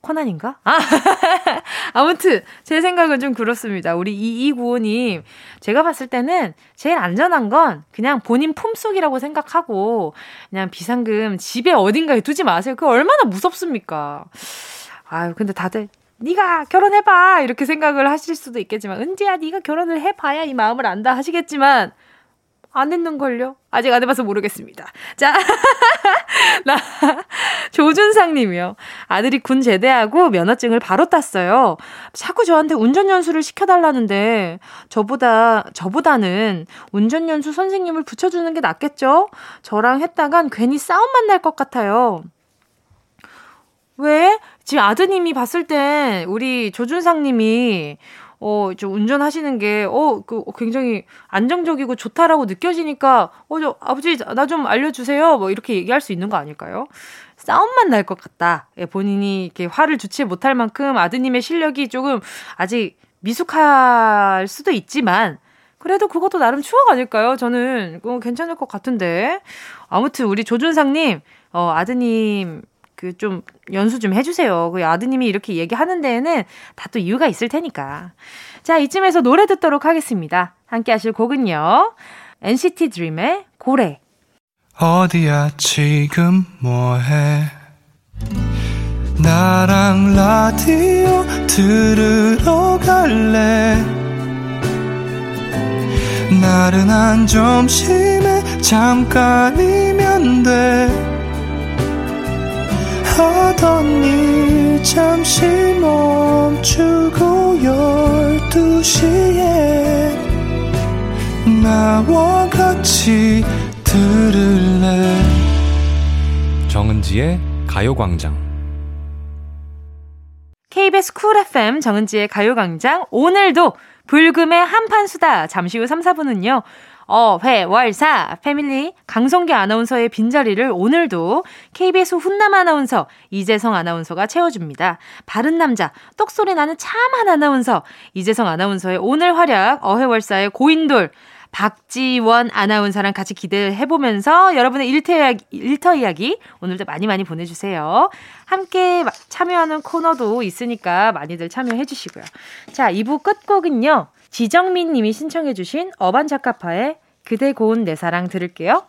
코난인가? 아, *laughs* 아무튼, 제 생각은 좀 그렇습니다. 우리 2295님, 제가 봤을 때는 제일 안전한 건 그냥 본인 품속이라고 생각하고, 그냥 비상금 집에 어딘가에 두지 마세요. 그거 얼마나 무섭습니까? 아유, 근데 다들, 네가 결혼해봐! 이렇게 생각을 하실 수도 있겠지만, 은지야, 네가 결혼을 해봐야 이 마음을 안다 하시겠지만, 안 했는걸요? 아직 안 해봐서 모르겠습니다. 자, *laughs* 나, 조준상 님이요. 아들이 군 제대하고 면허증을 바로 땄어요. 자꾸 저한테 운전연수를 시켜달라는데, 저보다, 저보다는 운전연수 선생님을 붙여주는 게 낫겠죠? 저랑 했다간 괜히 싸움만 날 것 같아요. 왜? 지금 아드님이 봤을 땐 우리 조준상 님이 어, 좀 운전하시는 게, 어, 그, 굉장히 안정적이고 좋다라고 느껴지니까, 어, 저, 아버지, 나 좀 알려주세요. 뭐, 이렇게 얘기할 수 있는 거 아닐까요? 싸움만 날 것 같다. 예, 본인이 이렇게 화를 주체 못할 만큼 아드님의 실력이 조금 아직 미숙할 수도 있지만, 그래도 그것도 나름 추억 아닐까요? 저는, 어, 괜찮을 것 같은데. 아무튼, 우리 조준상님, 어, 아드님, 그 좀 연수 좀 해주세요. 그 아드님이 이렇게 얘기하는 데에는 다 또 이유가 있을 테니까. 자, 이쯤에서 노래 듣도록 하겠습니다. 함께 하실 곡은요. NCT 드림의 고래. 어디야 지금 뭐해? 나랑 라디오 들으러 갈래? 나른한 점심에 잠깐이면 돼. 하던 일 잠시 멈추고 열두 시에 나와 같이 들을래? 정은지의 가요광장. KBS 쿨 FM 정은지의 가요광장. 오늘도 불금의 한판 수다. 잠시 후 3, 4분은요. 어 회 월 사 패밀리 강성기 아나운서의 빈자리를 오늘도 KBS 훈남 아나운서 이재성 아나운서가 채워줍니다. 바른 남자 똑소리 나는 참한 아나운서 이재성 아나운서의 오늘 활약 어회월사의 고인돌 박지원 아나운서랑 같이 기대해보면서 여러분의 일터 이야기, 일터 이야기 오늘도 많이 많이 보내주세요. 함께 참여하는 코너도 있으니까 많이들 참여해주시고요. 자, 2부 끝곡은요. 지정민 님이 신청해 주신 어반자카파의 그대 고운 내 사랑 들을게요.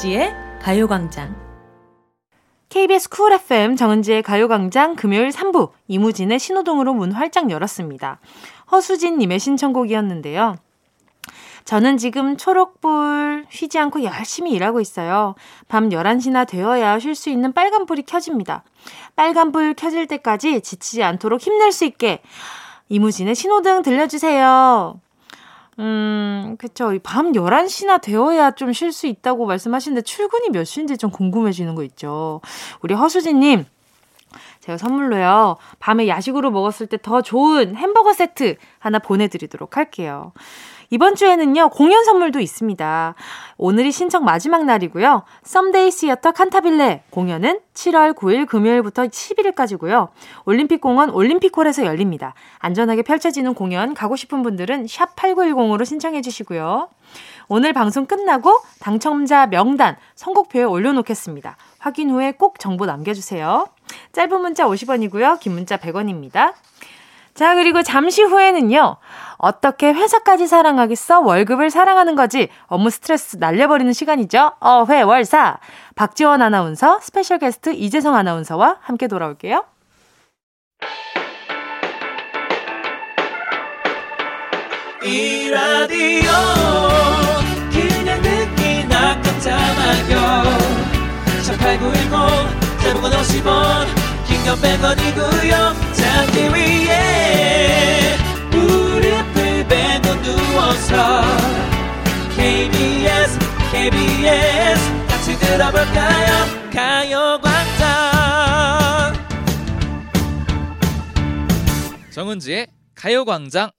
정은지의 가요광장. KBS 쿨 FM 정은지의 가요광장 금요일 3부 이무진의 신호등으로 문 활짝 열었습니다. 허수진님의 신청곡이었는데요. 저는 지금 초록불 쉬지 않고 열심히 일하고 있어요. 밤 11시나 되어야 쉴 수 있는 빨간불이 켜집니다. 빨간불 켜질 때까지 지치지 않도록 힘낼 수 있게 이무진의 신호등 들려주세요. 음, 그쵸. 밤 11시나 되어야 좀 쉴 수 있다고 말씀하시는데 출근이 몇 시인지 좀 궁금해지는 거 있죠. 우리 허수진님, 제가 선물로요, 밤에 야식으로 먹었을 때 더 좋은 햄버거 세트 하나 보내드리도록 할게요. 이번 주에는요, 공연 선물도 있습니다. 오늘이 신청 마지막 날이고요. 썸데이 시어터 칸타빌레 공연은 7월 9일 금요일부터 11일까지고요. 올림픽공원 올림픽홀에서 열립니다. 안전하게 펼쳐지는 공연 가고 싶은 분들은 샵 8910으로 신청해 주시고요. 오늘 방송 끝나고 당첨자 명단 선곡표에 올려놓겠습니다. 확인 후에 꼭 정보 남겨주세요. 짧은 문자 50원이고요. 긴 문자 100원입니다. 자, 그리고 잠시 후에는요. 어떻게 회사까지 사랑하겠어? 월급을 사랑하는 거지. 업무 스트레스 날려버리는 시간이죠. 어회 월사. 박지원 아나운서, special guest 이재성 아나운서와 함께 돌아올게요. 이 라디오 그냥 듣기나 깜짝마요 18910 대목원 50원 긴건 100원이고요 하늘 위에 무릎을 베고 누워서 KBS KBS 같이 들어볼까요? 가요광장. 정은지의 가요광장.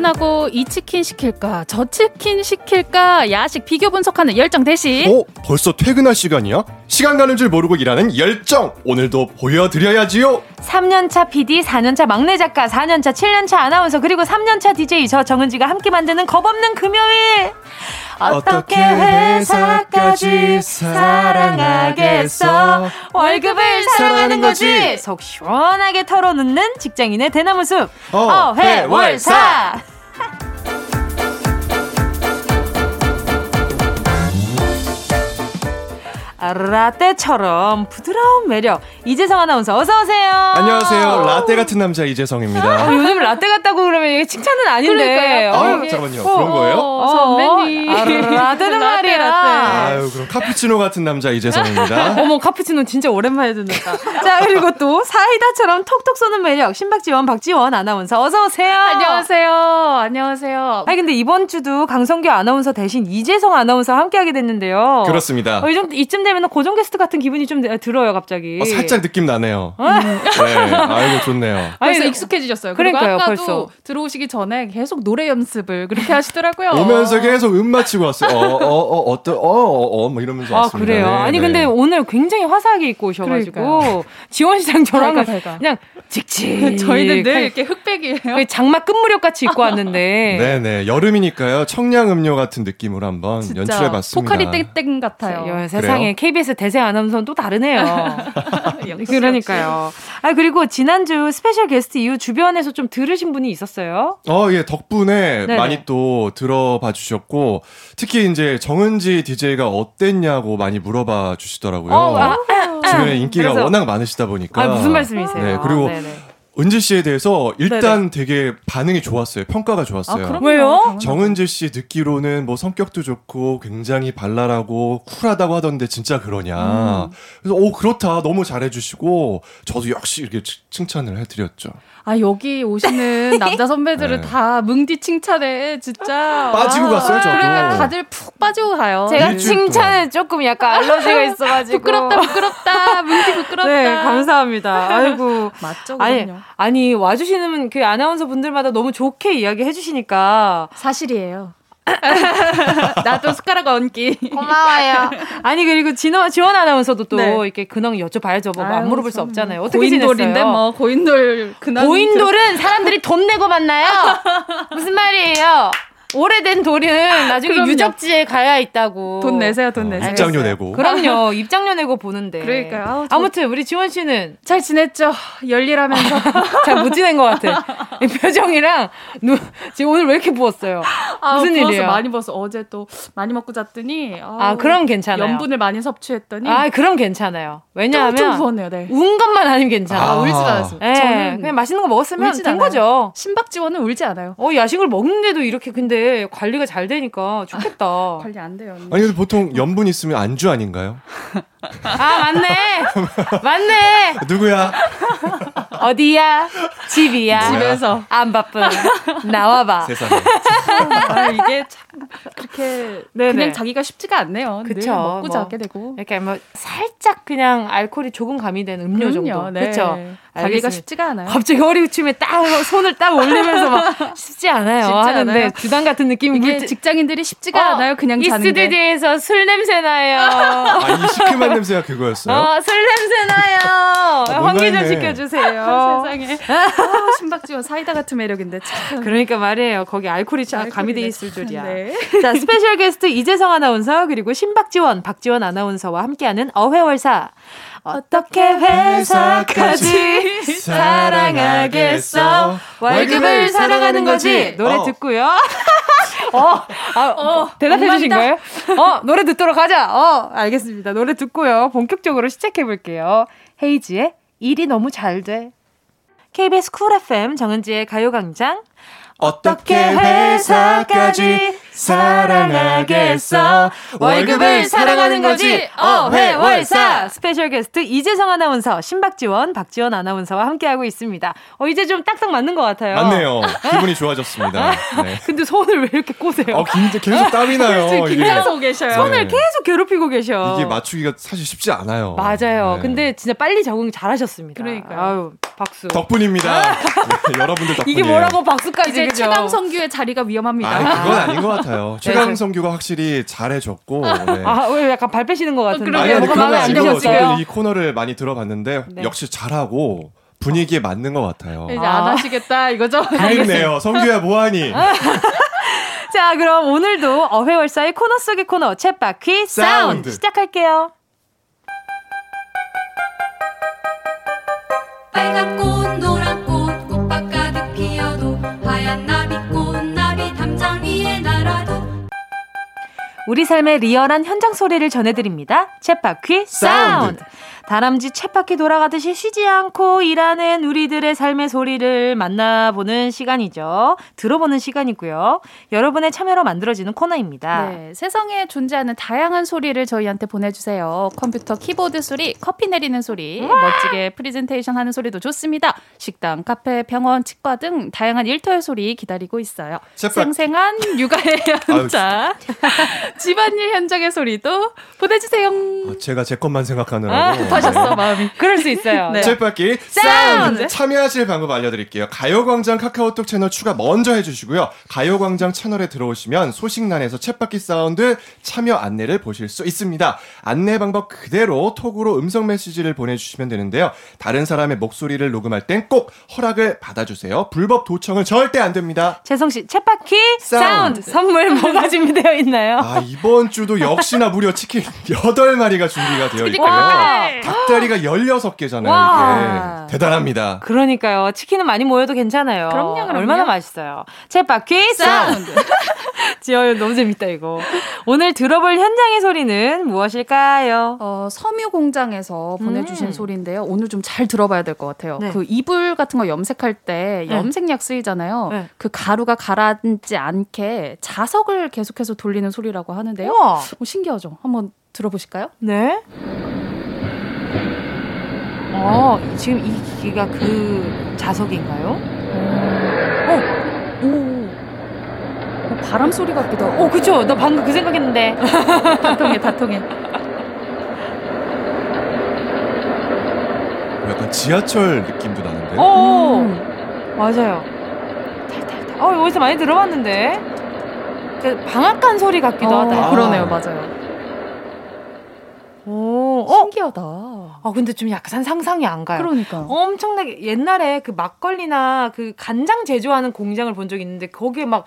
퇴근하고 이 치킨 시킬까 저 치킨 시킬까 야식 비교 분석하는 열정 대신 어? 벌써 퇴근할 시간이야? 시간 가는 줄 모르고 일하는 열정! 오늘도 보여드려야지요! 3년차 PD, 4년차 막내 작가, 4년차, 7년차 아나운서, 그리고 3년차 DJ 저 정은지가 함께 만드는 겁없는 금요일! 어떻게 회사까지 사랑하겠어? 월급을 사랑하는 거지! 속 시원하게 털어놓는 직장인의 대나무 숲! 어회월사! *laughs* 라떼처럼 부드러운 매력 이재성 아나운서 어서 오세요. 안녕하세요. 라떼 같은 남자 이재성입니다. 어, 요즘 라떼 같다고 그러면 이게 칭찬은 아닌데. 아, 어, 잠깐만요. 어, 그런 거예요? 어, 선배님 아, 라떼는 라떼, 말이야. 아유, 그럼 카푸치노 같은 남자 이재성입니다. *laughs* 어머 카푸치노 진짜 오랜만에 듣는다. 자 그리고 또 사이다처럼 톡톡 쏘는 매력 신박지원 박지원 아나운서 어서 오세요. 안녕하세요 안녕하세요 아니 근데 이번 주도 강성규 아나운서 대신 이재성 아나운서 함께하게 됐는데요. 그렇습니다. 어, 이 정도, 이쯤 되면 고정 게스트 같은 기분이 좀 들어요 갑자기. 어, 살짝 느낌 나네요. 네, 아이고, 좋네요. 벌써 익숙해지셨어요. 그러니까요, 아까도 벌써. 들어오시기 전에 계속 노래 연습을 그렇게 하시더라고요. 오면서 계속 음 맞히고 왔어요. 어, 어, 어, 어떤, 어, 어, 어, 뭐 이러면서 아 왔습니다. 그래요. 네, 아니 네. 근데 오늘 굉장히 화사하게 입고 오셔가지고 그러니까요. 지원 씨랑 저랑 밝아. 그냥 직직. *laughs* 저희는 늘 이렇게 흑백이에요. 장마 끝무렵 같이 입고 왔는데. 네네. *laughs* 여름이니까요. 청량 음료 같은 느낌으로 한번 연출해봤습니다. 포카리 땡땡 같아요. 여, 세상에 KBS 대세 아나운서는 또 다르네요. *laughs* 그러니까요. 아 그리고 지난주 special guest 이후 주변에서 좀 들으신 분이 있었어요. 어, 예, 덕분에 네네. 많이 또 들어봐 주셨고, 특히 이제 정은지 DJ가 어땠냐고 많이 물어봐 주시더라고요. 어, 아, 주변에 인기가 그래서- 워낙 많으시다 보니까. 아 무슨 말씀이세요? 네, 그리고 네네. 은지 씨에 대해서 일단 되게 반응이 좋았어요. 평가가 좋았어요. 아, 그럼요. 왜요? 정은지 씨 듣기로는 뭐 성격도 좋고 굉장히 발랄하고 쿨하다고 하던데 진짜 그러냐. 음. 그래서 오 그렇다 너무 잘해주시고 저도 역시 이렇게 칭- 칭찬을 해드렸죠. 아 여기 오시는 *laughs* 남자 선배들은 네. 다 뭉디 칭찬에 진짜 빠지고 와. 갔어요, 저도. 그러니까 다들 푹 빠지고 가요. 제가 칭찬에 조금 약간 알러지가 있어가지고 부끄럽다 부끄럽다 뭉디 부끄럽다. 네 감사합니다. 아이고 *laughs* 맞죠 아니 그럼요. 아니 와주시는 그 아나운서 분들마다 너무 좋게 이야기 해주시니까 사실이에요. *laughs* 나도 숟가락 얹기. 고마워요. *laughs* 아니 그리고 진원 지원 아나운서도 또 네. 이렇게 근황 여쭤봐야죠. 뭐안 아유, 물어볼 수 없잖아요. 어떻게 고인돌인데 지냈어요? 뭐 고인돌 근황 고인돌은 사람들이 돈 내고 만나요. *laughs* 무슨 말이에요? 오래된 돌은 나중에 그럼요. 유적지에 가야 있다고. 돈 내세요 돈 어, 내세요. 입장료 내고. 그럼요. 입장료 내고 보는데. 그러니까요. 아우, 저- 아무튼 우리 지원 씨는 잘 지냈죠. 열일하면서 *laughs* 잘 못 지낸 것 같아. 이 표정이랑 눈 지금 오늘 왜 이렇게 부었어요? 아, 무슨 부었어, 일이에요? 많이 부었어. 어제 또 많이 먹고 잤더니 아 아우, 그럼 괜찮아요. 염분을 많이 섭취했더니 아 그럼 괜찮아요. 왜냐하면 좀 부었네요. 네. 운 것만 아니면 괜찮아. 아, 아, 울진 않았어요. 예, 저는 그냥 맛있는 거 먹었으면 된 않아요. 거죠. 심박지원은 울지 않아요. 어 야식을 먹는데도 이렇게 근데 관리가 잘 되니까 좋겠다. 관리 안 돼요. 언니. 아니 근데 보통 염분 있으면 안주 아닌가요? *laughs* 아 맞네, 맞네. 누구야? 어디야? 집이야. 집에서 안 바쁜. 나와봐. 세상에. 아, 이게 참 그렇게 네네. 그냥 자기가 쉽지가 않네요. 늘 그쵸, 먹고 뭐. 자게 되고. 이렇게 뭐 살짝 그냥 알코올이 조금 가미된 음료 정도. 그럼요. 네. 그렇죠. 관리가 알겠습니다. 쉽지가 않아요. 갑자기 허리 춤에 딱 손을 딱 올리면서 막 쉽지 않아요. 쉽지 하는데 않아요. 주당 같은 느낌이 이게 물지- 직장인들이 쉽지가 어, 않아요. 그냥 이 자는 게. 스튜디오에서 술 냄새 나요. 아 이 시큼한 냄새가 그거였어요? 어, 술 냄새 나요. 뭔가 환기 좀 했네. 시켜주세요. *laughs* 세상에. 아, 심박지원 사이다 같은 매력인데 참. 그러니까 말이에요. 거기 알코올이 참 가미돼 네, 있을 줄이야. 네. 자, special guest 이재성 아나운서 그리고 신박지원, 박지원 아나운서와 함께하는 어회월사. 어떻게 회사까지 *laughs* 사랑하겠어? 월급을 사랑하는 거지. 노래 어. 듣고요. *laughs* 어, 아, 대답해 주신 거예요? 어, 노래 듣도록 하자. 어, 알겠습니다. 노래 듣고요. 본격적으로 시작해 볼게요. 헤이즈의 일이 너무 잘 돼. KBS 쿨 FM 정은지의 가요광장. 어떻게 회사까지 사랑하겠어. 월급을 사랑하는 거지. 어회월사 special guest 이재성 아나운서, 신박지원, 박지원 아나운서와 함께하고 있습니다. 어 이제 좀 딱딱 맞는 것 같아요. 맞네요. 기분이 좋아졌습니다. 네. 근데 손을 왜 이렇게 꼬세요? 어, 긴, 계속 땀이 나요. 긴장하고 계셔요. 손을 네. 계속 괴롭히고 계셔. 이게 맞추기가 사실 쉽지 않아요. 맞아요. 네. 근데 진짜 빨리 적응 잘하셨습니다. 그러니까요. 아유, 박수. 덕분입니다. *laughs* 네, 여러분들 덕분이에요. 이게 뭐라고 박수까지 이제 그죠? 최강 성규의 자리가 위험합니다. 아, 그건 아닌 것 같아요. 최강성규가 확실히 잘해줬고. 네. 아, 왜 약간 발 빼시는 것 같은데. 그러게요. 아니, 아니, 그런 안? 저는 이 코너를 많이 들어봤는데 네. 역시 잘하고 분위기에 맞는 것 같아요. 이제 아. 안 하시겠다 이거죠? *laughs* 그립네요. 성규야 뭐하니? *laughs* 자, 그럼 오늘도 어회월사의 코너 속의 코너 쳇바퀴 sound sound. 시작할게요. 빨간 꽃 노란 꽃 우리 삶의 리얼한 현장 소리를 전해드립니다. 쳇바퀴 sound. sound. 다람쥐 쳇바퀴 돌아가듯이 쉬지 않고 일하는 우리들의 삶의 소리를 만나보는 시간이죠. 들어보는 시간이고요. 여러분의 참여로 만들어지는 코너입니다. 네, 세상에 존재하는 다양한 소리를 저희한테 보내주세요. 컴퓨터 키보드 소리, 커피 내리는 소리, 멋지게 프리젠테이션 하는 소리도 좋습니다. 식당, 카페, 병원, 치과 등 다양한 일터의 소리 기다리고 있어요. 쳇바퀴. 생생한 육아의 *laughs* 현장, 집안일 현장의 소리도 보내주세요. 어, 제가 제 것만 생각하느라고. 하셨어 마음이. 그럴 수 있어요. 네. 챗바퀴 사운드 참여하실 방법 알려드릴게요. 가요광장 카카오톡 채널 추가 먼저 해주시고요. 가요광장 채널에 들어오시면 소식란에서 챗바퀴 사운드 참여 안내를 보실 수 있습니다. 안내 방법 그대로 톡으로 음성 메시지를 보내주시면 되는데요. 다른 사람의 목소리를 녹음할 땐 꼭 허락을 받아주세요. 불법 도청은 절대 안 됩니다. 재성 씨, 쳇바퀴 sound. sound. 선물 뭐가 준비되어 있나요? 아 이번 주도 역시나 무려 치킨 8마리가 준비가 되어 있고요. 와. 닭다리가 *gasps* 16개잖아요. 와. 이게 대단합니다. 그러니까요. 치킨은 많이 모여도 괜찮아요. 그럼요, 그럼요. 얼마나 맛있어요. 챗바퀴 사운드. *laughs* 지어 너무 재밌다 이거. 오늘 들어볼 현장의 소리는 무엇일까요? 어, 섬유 공장에서 보내주신 음. 소리인데요. 오늘 좀 잘 들어봐야 될 것 같아요. 네. 그 이불 같은 거 염색할 때 네. 염색약 쓰이잖아요. 네. 그 가루가 가라앉지 않게 자석을 계속해서 돌리는 소리라고 하는데요. 우와. 어, 신기하죠? 한번 들어보실까요? 네. 어, 지금 이 기계가 그 자석인가요? 오, 오, 바람 소리 같기도 하고. 어, 그쵸. 나 방금 그 생각했는데. *laughs* 다 통해, 다 통해. 약간 지하철 느낌도 나는데. 어, 음. 맞아요. 탈탈탈. 어, 여기서 많이 들어봤는데. 그 방앗간 소리 같기도 어, 하다. 그러네요, 맞아요. 오, 어? 신기하다. 아, 근데 좀 약간 상상이 안 가요. 그러니까. 엄청나게 옛날에 그 막걸리나 그 간장 제조하는 공장을 본 적이 있는데 거기에 막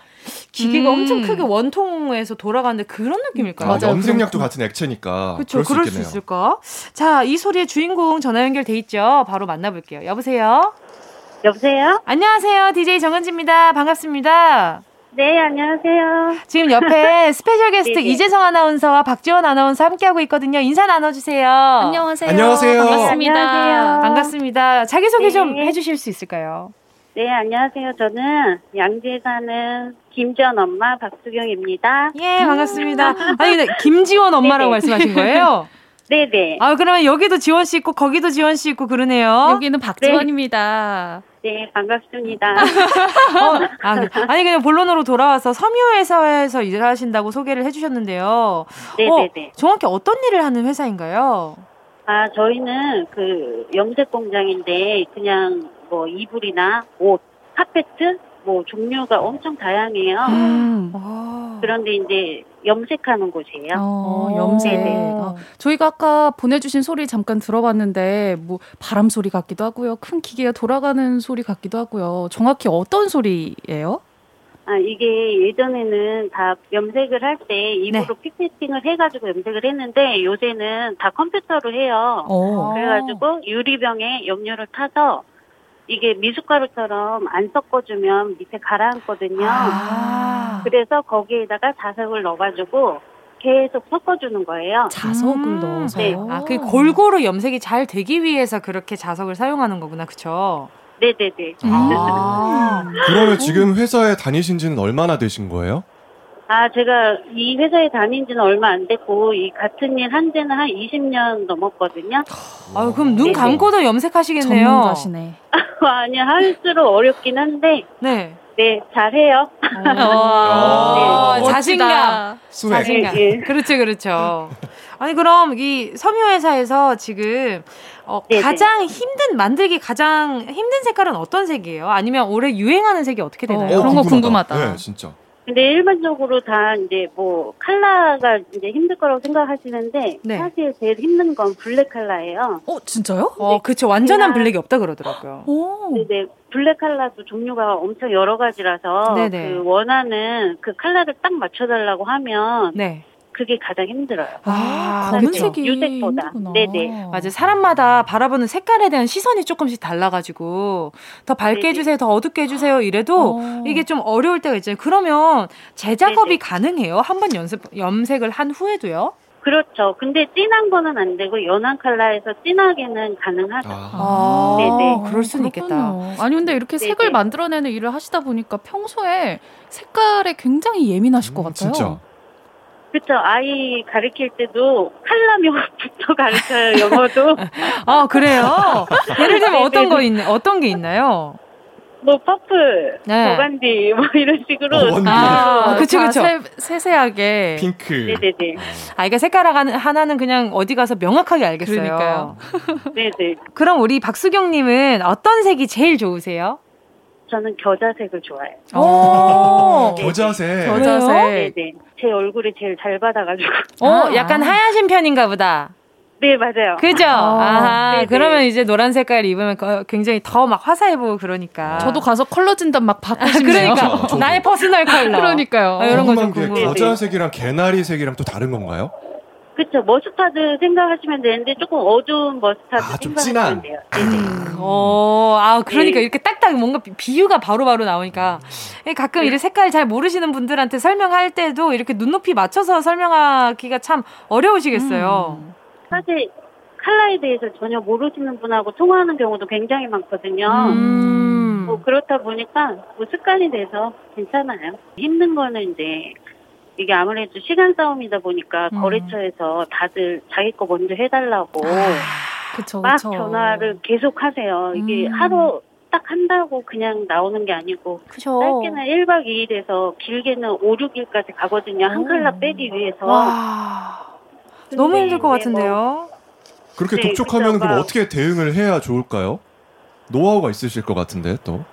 기계가 음. 엄청 크게 원통에서 돌아가는데 그런 느낌일까요? 아, 맞아요. 염색약도 같은 액체니까. 그렇죠. 그럴 수 그럴 수. 있을까? 자, 이 소리의 주인공 전화 연결돼 있죠. 바로 만나볼게요. 여보세요. 여보세요? 안녕하세요. DJ 정은지입니다. 반갑습니다. 네, 안녕하세요. 지금 옆에 *laughs* special guest 네네. 이재성 아나운서와 박지원 아나운서 함께하고 있거든요. 인사 나눠주세요. 안녕하세요. 안녕하세요. 반갑습니다. 네, 안녕하세요. 반갑습니다. 자기소개 좀 네. 해주실 수 있을까요? 네, 안녕하세요. 저는 양주에 사는 김전 엄마 박수경입니다. 예, 반갑습니다. *laughs* 아니, 근데 김지원 엄마라고 네네. 말씀하신 거예요? *laughs* 네네. 아, 그러면 여기도 지원 씨 있고, 거기도 지원 씨 있고, 그러네요. 여기는 박지원입니다. 네, 반갑습니다. *laughs* 어, 아, 그- *laughs* 아니, 그냥 본론으로 돌아와서 섬유회사에서 일하신다고 소개를 해주셨는데요. 네네네. 어, 정확히 어떤 일을 하는 회사인가요? 아, 저희는 그 염색 공장인데 그냥 뭐 이불이나 옷, 카페트 뭐 종류가 엄청 다양해요. 음. 와. 그런데 이제 염색하는 곳이에요. 어, 염색. 네네. 어, 저희가 아까 보내주신 소리 잠깐 들어봤는데, 뭐, 바람 소리 같기도 하고요. 큰 기계가 돌아가는 소리 같기도 하고요. 정확히 어떤 소리예요? 아, 이게 예전에는 다 염색을 할 때 입으로 피페팅을 해가지고 염색을 했는데 요새는 다 컴퓨터로 해요. 어. 그래가지고 유리병에 염료를 타서 이게 미숫가루처럼 안 섞어주면 밑에 가라앉거든요. 아. 그래서 거기에다가 자석을 넣어가지고 계속 섞어주는 거예요. 자석을 음. 넣어서. 네. 아, 그 골고루 염색이 잘 되기 위해서 그렇게 자석을 사용하는 거구나, 그쵸? 네네네. 아. 그러면 지금 회사에 다니신 지는 얼마나 되신 거예요? 아, 제가 이 회사에 다닌 지는 얼마 안 됐고, 이 같은 일 한 지는 한 20년 넘었거든요. 아유, 그럼 눈 네네. 감고도 염색하시겠네요. 전문가시네. *laughs* 아니, 할수록 어렵긴 한데, 네. 네, 잘해요. 어, *laughs* 네. 자신감. swag. 자신감. 예, 예. 그렇죠, 그렇죠. 아니 그럼 이 섬유회사에서 지금 어, 네네. 가장 힘든 만들기 가장 힘든 색깔은 어떤 색이에요? 아니면 올해 유행하는 색이 어떻게 되나요? 어, 그런 거 궁금하다. 네, 진짜. 근데 일반적으로 다 이제 뭐, 컬러가 이제 힘들 거라고 생각하시는데, 네. 사실 제일 힘든 건 black 컬러예요. 어, 진짜요? 어, 그쵸. 완전한 black이 없다 그러더라고요. 오. 네네. black 컬러도 종류가 엄청 여러 가지라서, 네네. 그 원하는 그 컬러를 딱 맞춰달라고 하면, 네. 그게 가장 힘들어요. 아, 검은색이 유색보다. 힘들구나. 네네. 맞아요. 사람마다 바라보는 색깔에 대한 시선이 조금씩 달라가지고 더 밝게 네네. 해주세요, 더 어둡게 해주세요 이래도 어. 이게 좀 어려울 때가 있잖아요. 그러면 재작업이 네네. 가능해요? 한 번 연습 염색을 한 후에도요? 그렇죠. 근데 진한 거는 안 되고 연한 컬러에서 진하게는 가능하죠. 아, 네네. 그럴 수는 있겠다. 아니 근데 이렇게 네네. 색을 만들어내는 일을 하시다 보니까 평소에 색깔에 굉장히 예민하실 것 같아요. 음, 진짜. 그렇죠. 아이 가르칠 때도 컬러명부터 *laughs* 가르쳐요. 영어도. *laughs* 아 그래요? 예를 들면 어떤 거 네네네. 있, 어떤 게 있나요? 뭐 퍼플, 네. 버간디 뭐 이런 식으로. 어. 아, 그쵸, 다 그쵸. 세, 세세하게. 핑크. 네네네. 아, 이게 색깔 하나- 하나는 그냥 어디 가서 명확하게 알겠어요. 그러니까요. *laughs* 네네. 그럼 우리 박수경님은 어떤 색이 제일 좋으세요? 저는 겨자색을 좋아해요. 오, 겨자색. 겨자색. 네네. 제 얼굴에 제일 잘 받아가지고. 오, 아. 약간 하야신 편인가 보다. 네 맞아요. 그죠? 아하, 네네. 그러면 이제 노란 색깔 입으면 거- 굉장히 더 막 화사해 보고 그러니까. 저도 가서 컬러 진단 막 받고 싶네요. 그러니까 저도. 나의 personal color. 그러니까요. 아, 이런 거좀 궁금한 게 궁금해. 겨자색이랑 개나리색이랑 또 다른 건가요? 그렇죠. 머스타드 생각하시면 되는데 조금 어두운 머스타드 아, 좀 생각하시면 진한. 돼요. 네네. 어, 아, 그러니까 네. 이렇게 딱딱 뭔가 비- 비유가 바로 바로 나오니까. 예, 가끔 이렇게 색깔 잘 모르시는 분들한테 설명할 때도 이렇게 눈높이 맞춰서 설명하기가 참 어려우시겠어요. 음. 사실 컬러에 대해서 전혀 모르시는 분하고 통화하는 경우도 굉장히 많거든요. 음. 뭐 그렇다 보니까 뭐 습관이 돼서 괜찮아요. 힘든 거는 이제 이게 아무래도 시간 싸움이다 보니까 음. 거래처에서 다들 자기 거 먼저 해달라고 그쵸, 막 그쵸. 전화를 계속 하세요. 이게 음. 하루 딱 한다고 그냥 나오는 게 아니고 그죠. 짧게는 1박 2일에서 길게는 5, 6일까지 가거든요. 한 오. 칼라 빼기 위해서. 와. 너무 힘들 것뭐 같은데요. 그렇게 네, 독촉하면 그쵸, 그럼 막- 어떻게 대응을 해야 좋을까요? 노하우가 있으실 것 같은데 또.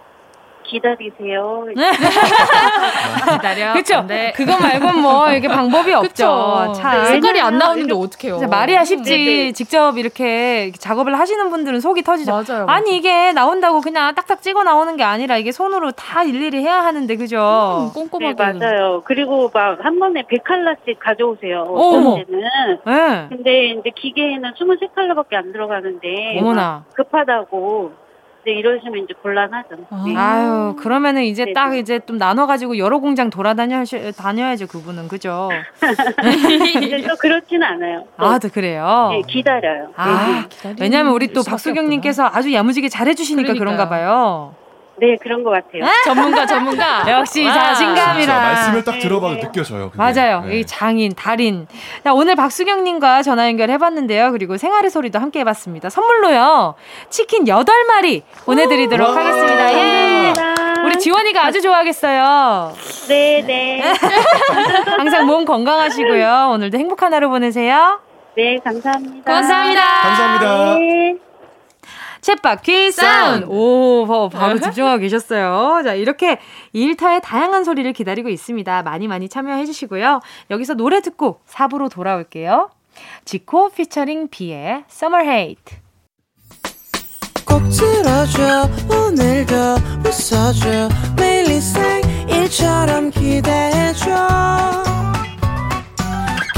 기다리세요. *laughs* 기다려. 그쵸? 네. 그거 말고 뭐 이게 방법이 없죠. 참. 색깔이 안 나오는데 어떡해요. 말이야 쉽지. 네네. 직접 이렇게 작업을 하시는 분들은 속이 터지죠. 맞아요. 아니 이게 나온다고 그냥 딱딱 찍어 나오는 게 아니라 이게 손으로 다 일일이 해야 하는데 그죠? 음, 네, 꼼꼼하게. 맞아요. 그리고 막 한 번에 100칼라씩 가져오세요. 어머. 어떤 때는. 네. 근데 이제 기계에는 23칼라밖에 안 들어가는데 어머나. 막 급하다고 네, 이러시면 이제 곤란하죠. 아. 네. 아유 그러면은 이제 네네. 딱 이제 좀 나눠가지고 여러 공장 돌아다녀 다녀야죠 그분은 그죠? *laughs* 근데 또 그렇지는 않아요. 또, 아, 또 그래요. 네, 기다려요. 아, 기다리는 왜냐면 우리 또 박수경님께서 아주 야무지게 잘해주시니까 그런 그러니까요. 가 봐요. 네, 그런 것 같아요. 전문가 전문가. *laughs* 역시 와. 자신감이라. 진짜 말씀을 딱 네, 들어봐도 네. 느껴져요. 그게. 맞아요. 네. 이 장인, 달인. 자, 오늘 박수경님과 전화 연결해봤는데요. 그리고 생활의 소리도 함께 해봤습니다. 선물로요. 치킨 8마리 보내드리도록 와. 하겠습니다. 예. 감사합니다. 우리 지원이가 아주 좋아하겠어요. 네, 네. *laughs* 항상 몸 건강하시고요. 오늘도 행복한 하루 보내세요. 네, 감사합니다. 감사합니다. 감사합니다. 네. 챗바퀴 사운드. 오, 바- 바로 집중하고 계셨어요. 자, 이렇게 일터의 다양한 소리를 기다리고 있습니다. 많이 많이 참여해 주시고요. 여기서 노래 듣고 4부로 돌아올게요. 지코 피처링 비의 Summer Hate. 꼭 들어줘 오늘도 웃어줘 매일 일상일처럼 기대해줘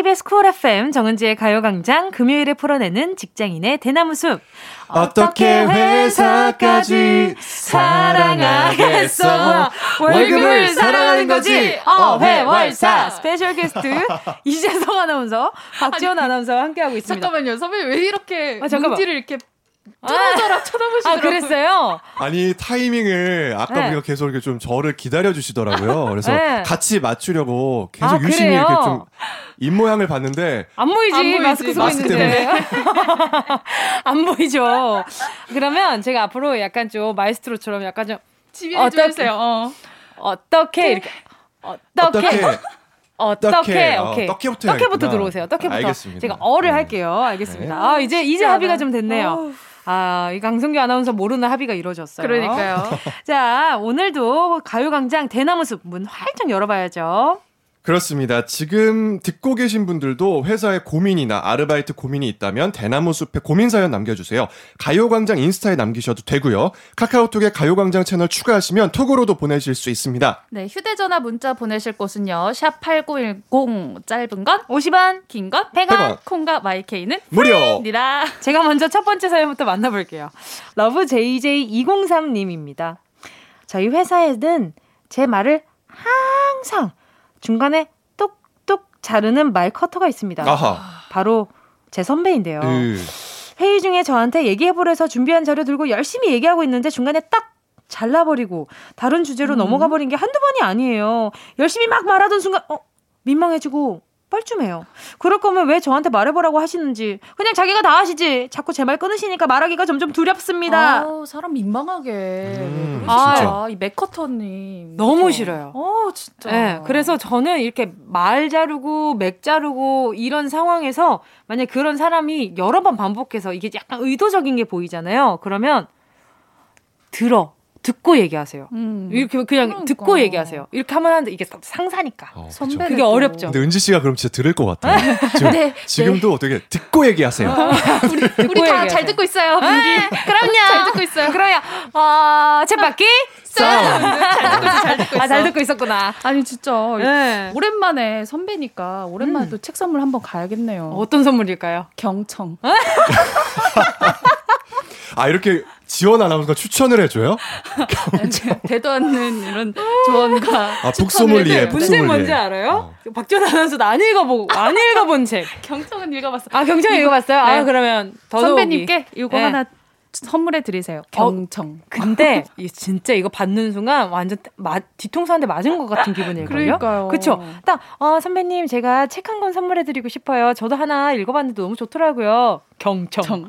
KBS Cool FM 정은지의 가요광장 금요일에 풀어내는 직장인의 대나무숲. 어떻게 회사까지 사랑하겠어? 월급을 사랑하는 거지. 어회월사 special guest *laughs* 이재성 아나운서, 박지원 아나운서와 함께하고 있습니다. 잠깐만요. 선배님 왜 이렇게 아, 잠깐만. 은지를 이렇게 뚫어져라 쳐다보시더라고요. 아, 그랬어요? 아니 타이밍을 아까 네. 보니까 계속 이렇게 좀 저를 기다려 주시더라고요. 그래서 네. 같이 맞추려고 계속 아, 유심히 그래요? 이렇게 좀 입 모양을 봤는데 안 보이지, 안 보이지, 마스크 쓰고 마스크 있는데 *laughs* 안 보이죠. 그러면 제가 앞으로 약간 좀 마에스트로처럼 약간 좀 지휘해 주세요. 어. 어떻게 이렇게 어떻게 어떻게. 어, 오케이 떡해부터 떡해부터. 들어오세요. 떡해부터 알겠습니다. 제가 어를 네. 할게요. 알겠습니다. 네. 아 이제 이제 합의가. 좀 됐네요. 어우. 아, 이 강성규 아나운서 모르는 합의가 이루어졌어요. 그러니까요. *laughs* 자, 오늘도 가요광장 대나무 숲 문 활짝 열어봐야죠. 그렇습니다. 지금 듣고 계신 분들도 회사에 고민이나 아르바이트 고민이 있다면 대나무 숲에 고민 사연 남겨주세요. 가요광장 인스타에 남기셔도 되고요. 카카오톡에 가요광장 채널 추가하시면 톡으로도 보내실 수 있습니다. 네, 휴대전화 문자 보내실 곳은요. 샵 8910 짧은 건 50원, 긴 건 100원. 100원. 콩과 마이케이는 무료. 입니다. 제가 먼저 첫 번째 사연부터 만나볼게요. 러브 JJ203님입니다. 저희 회사에는 제 말을 항상 중간에 똑똑 자르는 말 커터가 있습니다. 아하. 바로 제 선배인데요. 으. 회의 중에 저한테 얘기해보래서 준비한 자료 들고 열심히 얘기하고 있는데 중간에 딱 잘라버리고 다른 주제로 넘어가 버린 게 한두 번이 아니에요. 열심히 막 말하던 순간 어 민망해지고 뻘쭘해요. 그럴 거면 왜 저한테 말해보라고 하시는지 그냥 자기가 다 하시지. 자꾸 제 말 끊으시니까 말하기가 점점 두렵습니다. 아우, 사람 민망하게. 음, 아, 진짜. 이 맥커터님. 너무? 싫어요. 어, 진짜. 네, 그래서 저는 이렇게 말 자르고 맥 자르고 이런 상황에서 만약 그런 사람이 여러 번 반복해서 이게 약간 의도적인 게 보이잖아요. 그러면 들어 듣고 얘기하세요. 음. 이렇게 그냥 그러니까. 듣고 얘기하고 이렇게 하면 하는데 이게 상사니까. 어. 선배 그게 어렵죠. 근데 은지 씨가 그럼 진짜 들을 것 같아요. 지금, *laughs* 네, 지금도 되게 듣고 얘기하세요. 우리, 우리 다 얘기하세요. 잘 듣고 있어요. 네. 그럼요. 잘 듣고 있어요. 그래요. 어, 챗바퀴. 잘 듣고 있어, 잘 듣고 있어. 아, 잘 듣고 있었구나. 아니, 진짜. 네. 오랜만에 선배니까 오랜만에 음. 또책 선물 한번 가야겠네요. 어떤 선물일까요? 경청. *laughs* 아 이렇게 지원 아나운서가 추천을 해줘요? *laughs* 되도 않는 이런 조언과 아 북소믈리에 문제. 뭔지 알아요? 어. 박지원 아나운서도 안 읽어보고 안 읽어본 책. *laughs* 경청은 읽어봤어. 아 경청 읽어봤어요? 아 네. 그러면 더더욱이. 선배님께 이거 네. 하나 선물해 드리세요. 경청. 근데 *laughs* 이 진짜 이거 받는 순간 완전 마, 뒤통수 한대 맞은 것 같은 기분일걸요? 그러니까요. 그쵸? 딱, 어, 선배님, 제가 책 한 권 선물해 드리고 싶어요. 저도 하나 읽어봤는데 너무 좋더라고요. 경청. 청.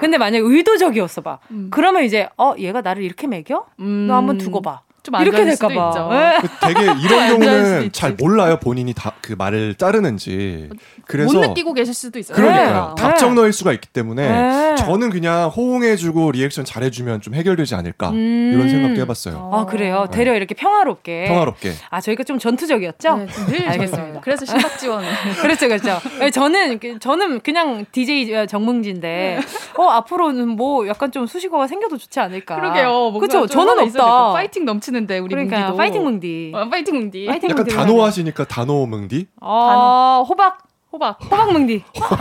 근데 만약 의도적이었어 봐. 음. 그러면 이제, 어, 얘가 나를 이렇게 매겨? 음. 너 한번 두고 봐. 좀안 이렇게 될까 봐. 예. 그 되게 *laughs* 이런 경우는. 잘 몰라요 본인이 다 그 말을 자르는지 그래서 못 느끼고 계실 수도 있어요. 그러니까요 네. 답정너일 수가 있기 때문에 네. 저는 그냥 호응해주고 리액션 잘해주면 좀 해결되지 않을까 음. 이런 생각도 해봤어요 아, 그래요? 되려 이렇게 평화롭게. 평화롭게 아, 저희가 좀 전투적이었죠? 네, 늘 알겠습니다. 그래서 심박 지원을. *laughs* 그렇죠, 그렇죠. 예, 저는 그- 저는 그냥 DJ 정뭉지인데 어 앞으로는 뭐 약간 좀 수식어가 생겨도 좋지 않을까. 그러게요. 그렇죠. 좀 저는 없다. 파이팅 넘치 는데 우리 그러니까 뭉디도. 파이팅 뭉디. 어, 파이팅 뭉디. 파이팅 약간 뭉디. 단호하시니까 단호 뭉디 어 호박 호박. 호박 뭉디. *laughs* 호박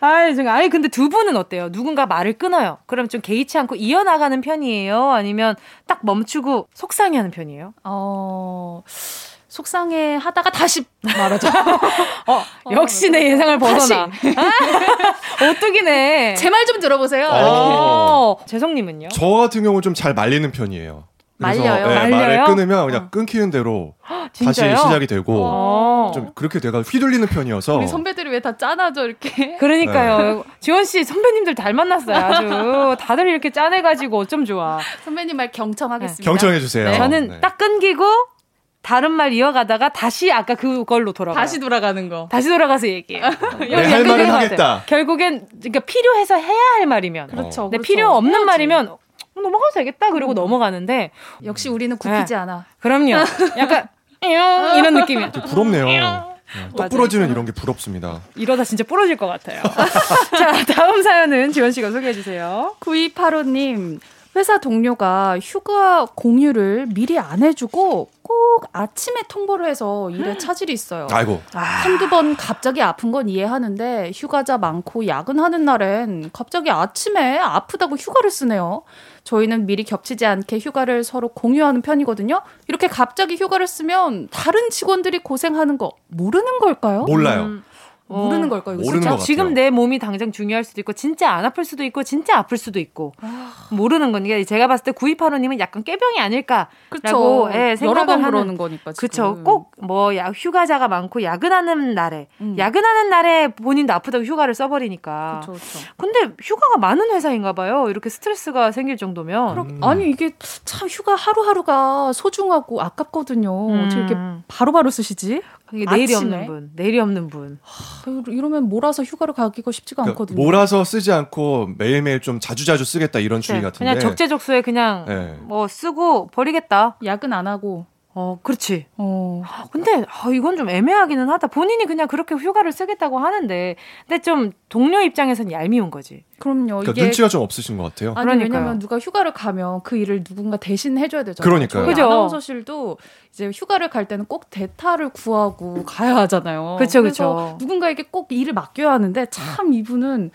아이, 정 아니 근데 두 분은 어때요? 누군가 말을 끊어요. 그럼 좀 개의치 않고 이어나가는 편이에요? 아니면 딱 멈추고 속상해 하는 편이에요? 어. 속상해 하다가 다시 말하죠. *laughs* 어, 역시 내 예상을 벗어나. 아, 오뚜기네. 제 말 좀 들어보세요. 어, 재성님은요? 저 같은 경우는 좀 잘 말리는 편이에요 그래서 말려요? 네, 말을 말려요? 끊으면 그냥 끊기는 대로 다시? 시작이 되고 어. 좀 그렇게 돼가 휘둘리는 편이어서 우리 선배들이 왜 다 짠하죠 이렇게? 그러니까요. 지원 씨 선배님들 잘 만났어요. 아주 *laughs* 다들 이렇게 짠해가지고 어쩜 좋아. 선배님 말 경청하겠습니다. 경청해 주세요. 네. 저는 네. 딱 끊기고 다른 말 이어가다가 다시 아까 그걸로 돌아가. 다시 돌아가는 거. 다시 돌아가서 얘기해. 네, 할 말은 하겠다. 결국엔 그러니까 필요해서 해야 할 말이면. 그렇죠. 근데 그렇죠. 필요 없는 해야지. 말이면 어, 넘어가도 되겠다. 그리고 넘어가는데 역시 우리는 굽히지 네. 않아. 그럼요. *laughs* 약간 이런 느낌이야. 부럽네요. 네, 똑 맞아요. 부러지는 이런 게 부럽습니다. 이러다 진짜 부러질 것 같아요. *laughs* 자, 다음 사연은 지원 씨가 소개해 주세요. 9285님. 회사 동료가 휴가 공유를 미리 안 해주고 꼭 아침에 통보를 해서 일에 차질이 있어요. 아이고. 한두 번 갑자기 아픈 건 이해하는데 휴가자 많고 야근하는 날엔 갑자기 아침에 아프다고 휴가를 쓰네요. 저희는 미리 겹치지 않게 휴가를 서로 공유하는 편이거든요. 이렇게 갑자기 휴가를 쓰면 다른 직원들이 고생하는 거 모르는 걸까요? 몰라요. 음. 모르는 어. 모르는 진짜? 것 같아요. 지금 내 몸이 당장 중요할 수도 있고 진짜 안 아플 수도 있고 진짜 아플 수도 있고 모르는 거니까 제가 봤을 때 구이파로님은 약간 꾀병이 아닐까라고 그쵸. 예, 여러 생각을 번 하는 그러는 거니까. 지금. 그쵸. 꼭뭐 휴가자가 많고 야근하는 날에 음. 야근하는 날에 본인도 아프다고 휴가를 써버리니까. 그쵸, 그쵸. 근데 휴가가 많은 회사인가 봐요. 이렇게 스트레스가 생길 정도면. 그럼, 아니 이게 참 휴가 하루하루가 소중하고 아깝거든요. 음. 어떻게 이렇게 바로바로 쓰시지? 내일이? 없는 분, 내일이 없는 분. 하, 이러면 몰아서 휴가를 가기가 쉽지가 그러니까 않거든요. 몰아서 쓰지 않고 매일매일 좀 자주자주 쓰겠다 이런 주의 같은데. 그냥 적재적소에 그냥 네. 뭐 쓰고 버리겠다. 야근 안 하고. 어, 그렇지. 어. 근데 아, 이건 좀 애매하기는 하다. 본인이 그냥 그렇게 휴가를 쓰겠다고 하는데, 근데 좀 동료 입장에선 얄미운 거지. 그럼요. 그러니까 이게 눈치가 좀 없으신 것 같아요. 아니 그러니까요. 왜냐면 누가 휴가를 가면 그 일을 누군가 대신 해줘야 되잖아요. 그러니까요. 저희 그죠. 아나운서실도 이제 휴가를 갈 때는 꼭 대타를 구하고 가야 하잖아요. 그쵸, 그래서 그쵸. 누군가에게 꼭 일을 맡겨야 하는데 참 이분은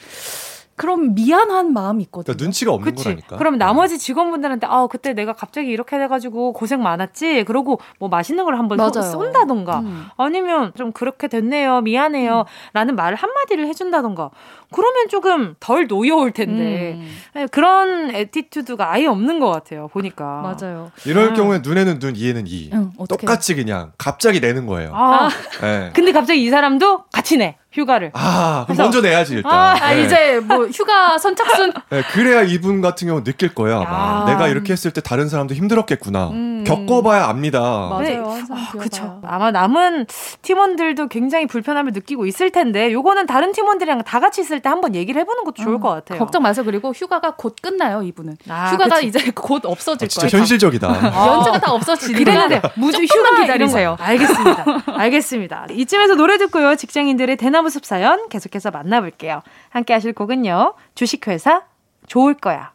그런 미안한 마음이 있거든요. 그러니까 눈치가 없는 그치. 거라니까. 그럼 나머지 직원분들한테 아 그때 내가 갑자기 이렇게 돼가지고 고생 많았지. 그러고 뭐 맛있는 걸 한번 맞아요. 쏜다던가 음. 아니면 좀 그렇게 됐네요, 미안해요.라는 말을 한 마디를 해준다던가. 그러면 조금 덜 노여울 텐데 음. 네, 그런 attitude가 아예 없는 것 같아요. 보니까 맞아요. 이럴 아. 경우에 눈에는 눈, 이에는 이. 똑같이 그냥 갑자기 내는 거예요. 아, 네. 근데 갑자기 이 사람도 같이 내 휴가를. 아, 그럼 먼저 내야지 일단. 아, 아 네. 이제 뭐 휴가 선착순 *laughs* 네, 그래야 이분 같은 경우 는 느낄 거야. 아마. 아. 내가 이렇게 했을 때 다른 사람도 힘들었겠구나. 음. 겪어봐야 압니다. 맞아요. 네. 아. 그쵸. 아마 남은 팀원들도 굉장히 불편함을 느끼고 있을 텐데, 요거는 다른 팀원들이랑 다 같이 있을 때 한번 얘기를 해보는 것도 좋을 음, 것 같아요. 걱정 마세요. 그리고 휴가가 곧 끝나요. 이분은 아, 휴가가 그치. 이제 곧 없어질 아, 진짜 거예요. 현실적이다. 연차가 다 없어지니까 그랬는데 무주 휴가 기다리세요. 알겠습니다. 알겠습니다. 이쯤에서 노래 듣고요. 직장인들의 대나무숲 사연 계속해서 만나볼게요. 함께 하실 곡은요. 주식회사 좋을 거야.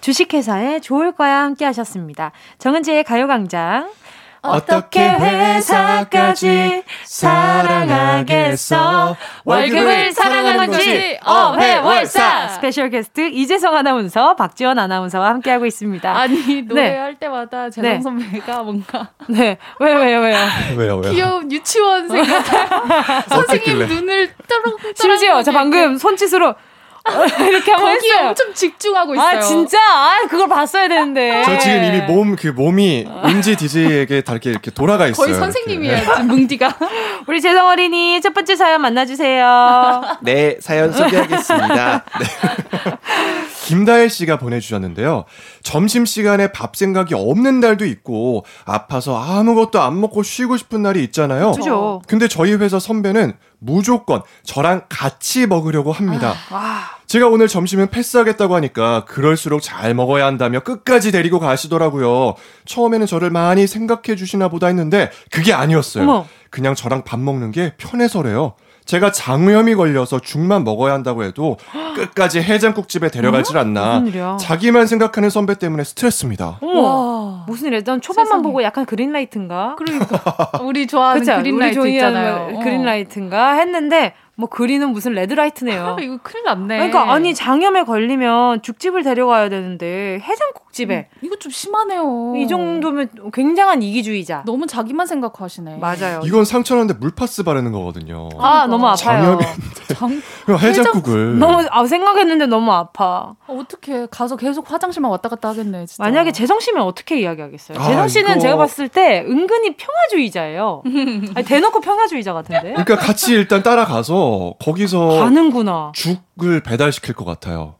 주식회사의 좋을 거야 함께 하셨습니다. 정은지의 가요광장. 어떻게 회사까지 사랑하겠어? 월급을 사랑하는 거지 어회월사 special guest 이재성 아나운서 박지원 아나운서와 함께하고 있습니다. 아니 노래할 때마다 재성 네. 선배가 뭔가 네 왜요 왜요 왜요 왜요, 왜요? 귀여운 유치원 생각 *laughs* 선생님? 눈을 떠렁 심지어 저 방금 손짓으로 *laughs* 이렇게 한번 거기에 했어요. 엄청 집중하고 있어요. 아 진짜 아 그걸 봤어야 되는데. 저 지금 이미 몸, 그 몸이 은지 DJ에게 다 이렇게, 이렇게 돌아가 있어요. 거의. 선생님이에요. 지금 뭉디가. *laughs* 우리 재성 어린이 첫 번째 사연 만나주세요. *laughs* 네, 사연 소개하겠습니다. 네. 김다혜 씨가 보내주셨는데요. 점심 시간에 밥 생각이 없는 날도 있고, 아파서 아무것도 안 먹고 쉬고 싶은 날이 있잖아요. 그죠. 근데 저희 회사 선배는 무조건 저랑 같이 먹으려고 합니다. 와. 제가 오늘 점심은 패스하겠다고 하니까 그럴수록 잘 먹어야 한다며 끝까지 데리고 가시더라고요. 처음에는 저를 많이 생각해 주시나 보다 했는데 그게 아니었어요. 어머. 그냥 저랑 밥 먹는 게 편해서래요. 제가 장염이 걸려서 죽만 먹어야 한다고 해도 *gasps* 끝까지 해장국집에 데려가질 않나. 무슨 일이야? 자기만 생각하는 선배 때문에 스트레스입니다. 와. 무슨 일이야? 난 초반만 세상에. 보고 약간 그린라이트인가? 그러니까 우리 좋아하는 그쵸? 그린라이트 우리 있잖아요. 어. 그린라이트인가 했는데 뭐 그린은 무슨 레드라이트네요. 아, 이거 큰일 났네. 그러니까 아니 장염에 걸리면 죽집을 데려가야 되는데 해장국집에 이거 좀 심하네요. 이 정도면 굉장한 이기주의자. 너무 자기만 생각하시네. 맞아요. 이건 상처는데 물파스 바르는 거거든요. 아 너무 아파요. 장염이 *laughs* 장... 해장국을 너무 아 생각했는데 너무 아파. 어떻게 가서 계속 화장실만 왔다 갔다 하겠네. 진짜. 만약에 재성 씨면 어떻게 이야기하겠어요? 아, 재성 씨는 이거- 제가 봤을 때 은근히 평화주의자예요. 아니, 대놓고 평화주의자 같은데. 그러니까 같이 일단 따라가서 거기서 가는구나. 죽을 배달시킬 것 같아요.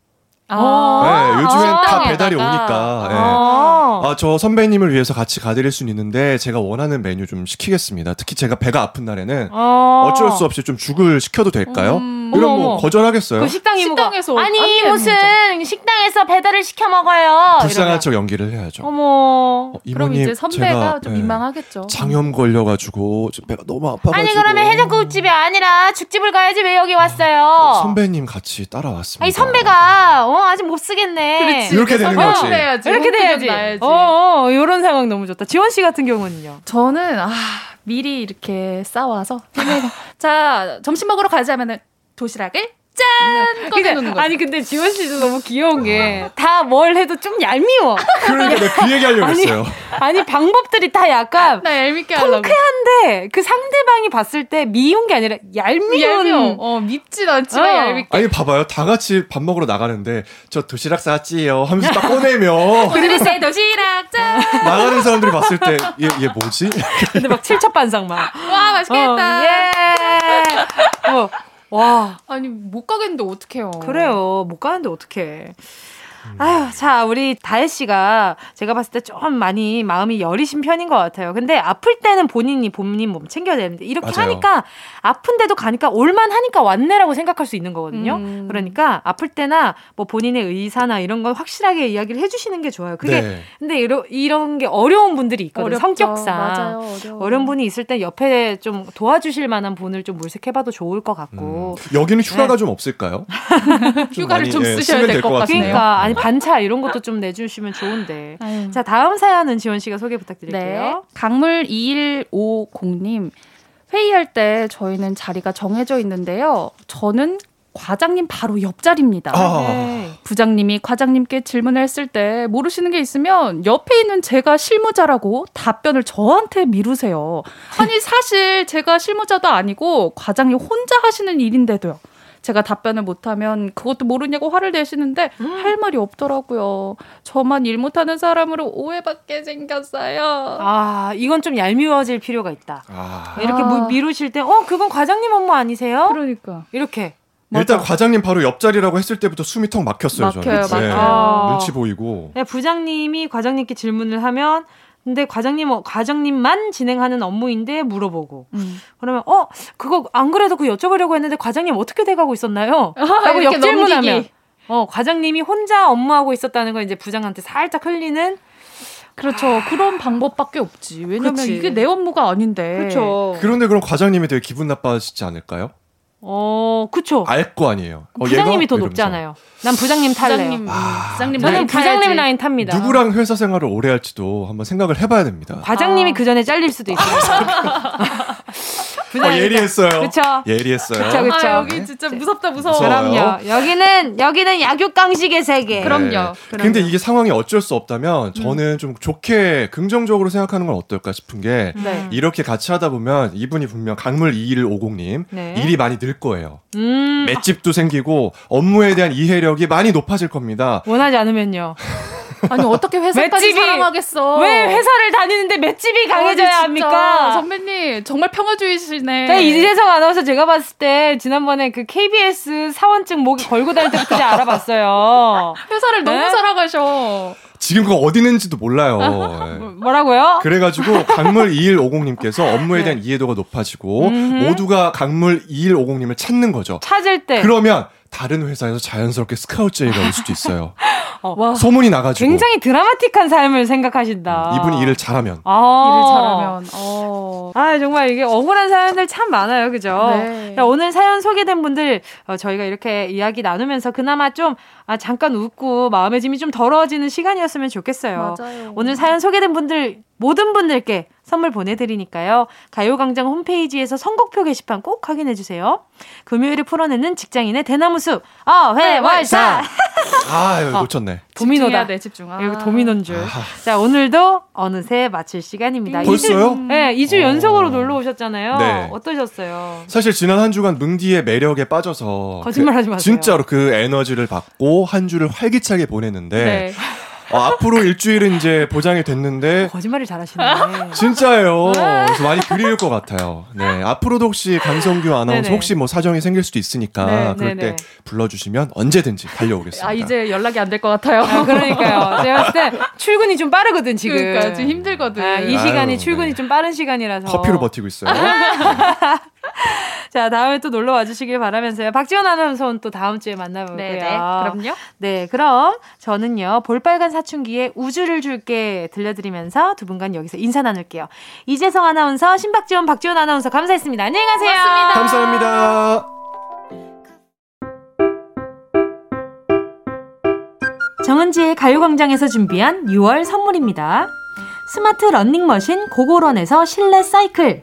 아, 네, 요즘엔 다 식당에다가. 배달이 오니까. 네. 아, 아, 저 선배님을 위해서 같이 가드릴 수는 있는데 제가 원하는 메뉴 좀 시키겠습니다. 특히 제가 배가 아픈 날에는 어. 어쩔 수 없이 좀 죽을 시켜도 될까요? 음, 이런 뭐 거절하겠어요? 그 식당 이모가 식당에서 아니 무슨 식당에서 배달을 시켜 먹어요. 불쌍한. 척 연기를 해야죠. 어머. 어, 그럼 이모님, 이제 선배가 제가, 좀 예, 민망하겠죠. 장염 걸려가지고 좀 배가 너무 아파가지고 아니 그러면 해장국집이 아니라 죽집을 가야지 왜 여기 왔어요? 선배님 같이 따라왔습니다. 아니 선배가 어 아직 못 쓰겠네. 그렇지. 이렇게 되는 거지. 그래야지. 이렇게 돼야지. 어, 어 이런 상황 너무 좋다. 지원 씨 같은 경우는요. 저는 아 미리 이렇게 싸와서 *laughs* 자 점심 먹으러 가자면은 도시락을 짠 꺼내놓는 거. 아니 근데 지원 씨도 너무 귀여운 게 다 뭘 해도 좀 얄미워. 그러니까 내가 그 얘기하려고 아니, 했어요. 아니 방법들이 다 약간 나 얄밉게 하려고. 통쾌한데 그 상대방이 봤을 때 미운 게 아니라 얄미운. 얄미워. 어 밉진 않지만 어. 얄밉게. 아니 봐봐요. 다 같이 밥 먹으러 나가는데 저 도시락 쌌지요 하면서 딱 꺼내면 그리고 새 도시락 짠. 나가는 사람들이 봤을 때 얘 얘 뭐지? 근데 막 칠첩반상 막. 와 맛있겠다. 어, 예. 어, 와. 아니 못 가겠는데 어떡해요. 그래요. 못 가는데 어떡해. 아유, 자, 우리 다혜 씨가 제가 봤을 때 좀 많이 마음이 여리신 편인 것 같아요. 근데 아플 때는 본인이 본인 몸 챙겨야 되는데 이렇게 맞아요. 하니까 아픈데도 가니까 올만 하니까 왔네라고 생각할 수 있는 거거든요. 음. 그러니까 아플 때나 뭐 본인의 의사나 이런 걸 확실하게 이야기를 해주시는 게 좋아요. 그게 네. 근데 이러, 이런 게 어려운 분들이 있거든요. 어렵죠. 성격상. 맞아요. 어려워. 어려운 분이 있을 때 옆에 좀 도와주실 만한 분을 좀 물색해봐도 좋을 것 같고. 음, 여기는 휴가가 네. 좀 없을까요? *laughs* 휴가를 많이, 좀 예, 쓰셔야 될될것것 같네요. 그러니까 아니 반차 이런 것도 좀 내주시면 좋은데. 아유. 자 다음 사연은 지원 씨가 소개 부탁드릴게요. 네. 강물 2150님. 회의할 때 저희는 자리가 정해져 있는데요. 저는 과장님 바로 옆자리입니다. 아. 네. 부장님이 과장님께 질문을 했을 때 모르시는 게 있으면 옆에 있는 제가 실무자라고 답변을 저한테 미루세요. 아니 사실 제가 실무자도 아니고 과장님 혼자 하시는 일인데도요. 제가 답변을 못하면 그것도 모르냐고 화를 내시는데 할 말이 없더라고요. 저만 일 못하는 사람으로 오해받게 생겼어요. 아 이건 좀 얄미워질 필요가 있다. 아. 이렇게 아. 무- 미루실 때, 어 그건 과장님 업무 아니세요? 그러니까. 이렇게. 일단 과장님 바로 옆자리라고 했을 때부터 숨이 턱 막혔어요. 막혀요, 저는. 네. 막혀요. 눈치 보이고. 네, 부장님이 과장님께 질문을 하면, 근데 과장님 어, 과장님만 진행하는 업무인데 물어보고 음. 그러면 어 그거 안 그래도 그 여쭤보려고 했는데 과장님 어떻게 돼가고 있었나요? *laughs* 라고 역질문하면. 어 과장님이 혼자 업무하고 있었다는 걸 이제 부장한테 살짝 흘리는 그렇죠. 그런 방법밖에 없지. 왜냐면 그치. 이게 내 업무가 아닌데. 그렇죠. 그런데 그럼 과장님이 되게 기분 나빠지지 않을까요? 어 그쵸. 알 거 아니에요. 어, 부장님이 얘가? 더. 높잖아요. 난 부장님 탈래요. 부장님, 아, 부장님 저는 라인 부장님 타야지. 라인 탑니다. 누구랑 회사 생활을 오래 할지도 한번 생각을 해봐야 됩니다. 과장님이 아. 그 전에 잘릴 수도 있어요. *laughs* 어, 예리했어요. 그쵸. 예리했어요. 그쵸, 그쵸. 아, 여기 진짜 무섭다, 무서워. 그럼요. 여기는 여기는 약육 강식의 세계. 그럼요. 네. 근데 이게 상황이 어쩔 수 없다면 저는 좀 좋게 긍정적으로 생각하는 건 어떨까 싶은 게 네. 이렇게 같이 하다 보면 이분이 분명 강물 2150님 네. 일이 많이 늘 거예요. 음, 맷집도 생기고 업무에 대한 이해력이 많이 높아질 겁니다. 원하지 않으면요. *laughs* 아니, 어떻게 회사까지 맷집이- 사랑하겠어. 왜 회사를 다니는데 맷집이 강해져야 아니. 합니까? 선배님, 정말 평화주의시네. 네, 이재성 아나운서 제가 봤을 때 지난번에 그 KBS 사원증 목에 걸고 다닐 때부터 알아봤어요. *laughs* 회사를 너무 네? 사랑하셔. 지금 그거 어디 있는지도 몰라요. 예. 뭐라고요? 그래가지고 강물 2150님께서 업무에 대한 이해도가 높아지고 음흠. 모두가 강물 2150님을 찾는 거죠. 찾을 때 그러면 다른 회사에서 자연스럽게 스카우트 제의가 올 수도 있어요. 와, 소문이 나가지고 굉장히 드라마틱한 삶을 생각하신다. 이분이 일을 잘하면 아. 일을 잘하면. 어. 아 정말 이게 억울한 사연들 참 많아요, 그죠? 네. 자, 오늘 사연 소개된 분들 어, 저희가 이렇게 이야기 나누면서 그나마 좀 아, 잠깐 웃고 마음의 짐이 좀 덜어지는 시간이었으면 좋겠어요. 맞아요. 오늘 사연 소개된 분들 모든 분들께 선물 보내드리니까요. 가요광장 홈페이지에서 선곡표 게시판 꼭 확인해 주세요. 금요일에 풀어내는 직장인의 대나무숲 어 회 월 사 아 놓쳤네. 도미노다. 집중해야 돼, 집중. 아. 이거 도미노인 줄. 자 오늘도 어느새 마칠 시간입니다. 벌써요? 네, 2주 어. 연속으로 놀러 오셨잖아요. 네. 어떠셨어요? 사실 지난 한 주간 뭉디의 매력에 빠져서 거짓말 하지 그- 마세요. 진짜로 그 에너지를 받고 한 주를 활기차게 보냈는데 네. 어, 앞으로 일주일은 이제 보장이 됐는데 거짓말을 잘하시네. *laughs* 진짜예요. 그래서 많이 그리울 것 같아요. 네. 앞으로도 혹시 강성규 아나운서 네네. 혹시 뭐 사정이 생길 수도 있으니까 네, 그럴 네네. 때 불러주시면 언제든지 달려오겠습니다. 아, 이제 연락이 안 될 것 같아요. 아, 그러니까요. 제가 봤을 때 출근이 좀 빠르거든, 지금. 그러니까 지금 힘들거든. 아, 이 시간이 아유, 출근이 네. 좀 빠른 시간이라서. 커피로 버티고 있어요. *laughs* *laughs* 자, 다음에 또 놀러 와주시길 바라면서요. 박지원 아나운서는 또 다음 주에 만나보고요. 네, 네. 그럼요. 네, 그럼 저는요, 볼빨간 사춘기에 우주를 줄게 들려드리면서 두 분간 여기서 인사 나눌게요. 이재성 아나운서, 신박지원, 박지원 아나운서 감사했습니다. 안녕히 가세요. 고맙습니다. 감사합니다. 정은지의 가요광장에서 준비한 6월 선물입니다. 스마트 러닝머신 고고런에서 실내 사이클,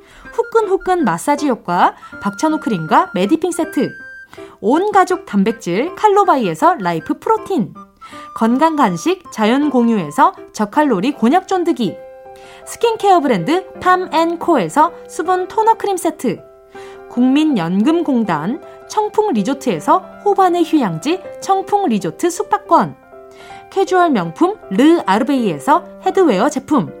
후끈후끈 마사지 효과 박찬호 크림과 메디핑 세트, 온 가족 단백질 칼로바이에서 라이프 프로틴, 건강 간식 자연 공유에서 저칼로리 곤약 쫀득이, 스킨케어 브랜드 팜앤코에서 수분 토너 크림 세트, 국민연금공단 청풍 리조트에서 호반의 휴양지 청풍 리조트 숙박권, 캐주얼 명품 르 아르베이에서 headwear 제품,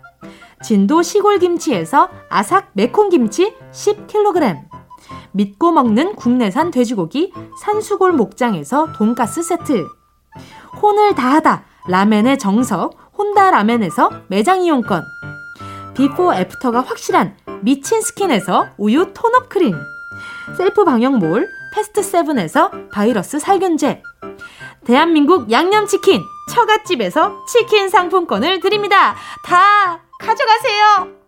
진도 시골 김치에서 아삭 매콤 김치 10kg, 믿고 먹는 국내산 돼지고기 산수골 목장에서 돈가스 세트, 혼을 다하다 라멘의 정석 혼다 라멘에서 매장 이용권, 비포 애프터가 확실한 미친 스킨에서 우유 tone-up 크림, 셀프 방역몰 패스트 세븐에서 바이러스 살균제, 대한민국 양념치킨 처갓집에서 치킨 상품권을 드립니다. 다 가져가세요.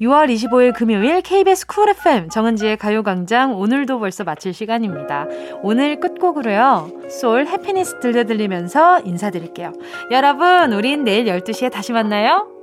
6월 25일 금요일 KBS 쿨 FM 정은지의 가요광장 오늘도 벌써 마칠 시간입니다. 오늘 끝곡으로요. 솔 Happiness 들려드리면서 인사드릴게요. 여러분, 우린 내일 12시에 다시 만나요.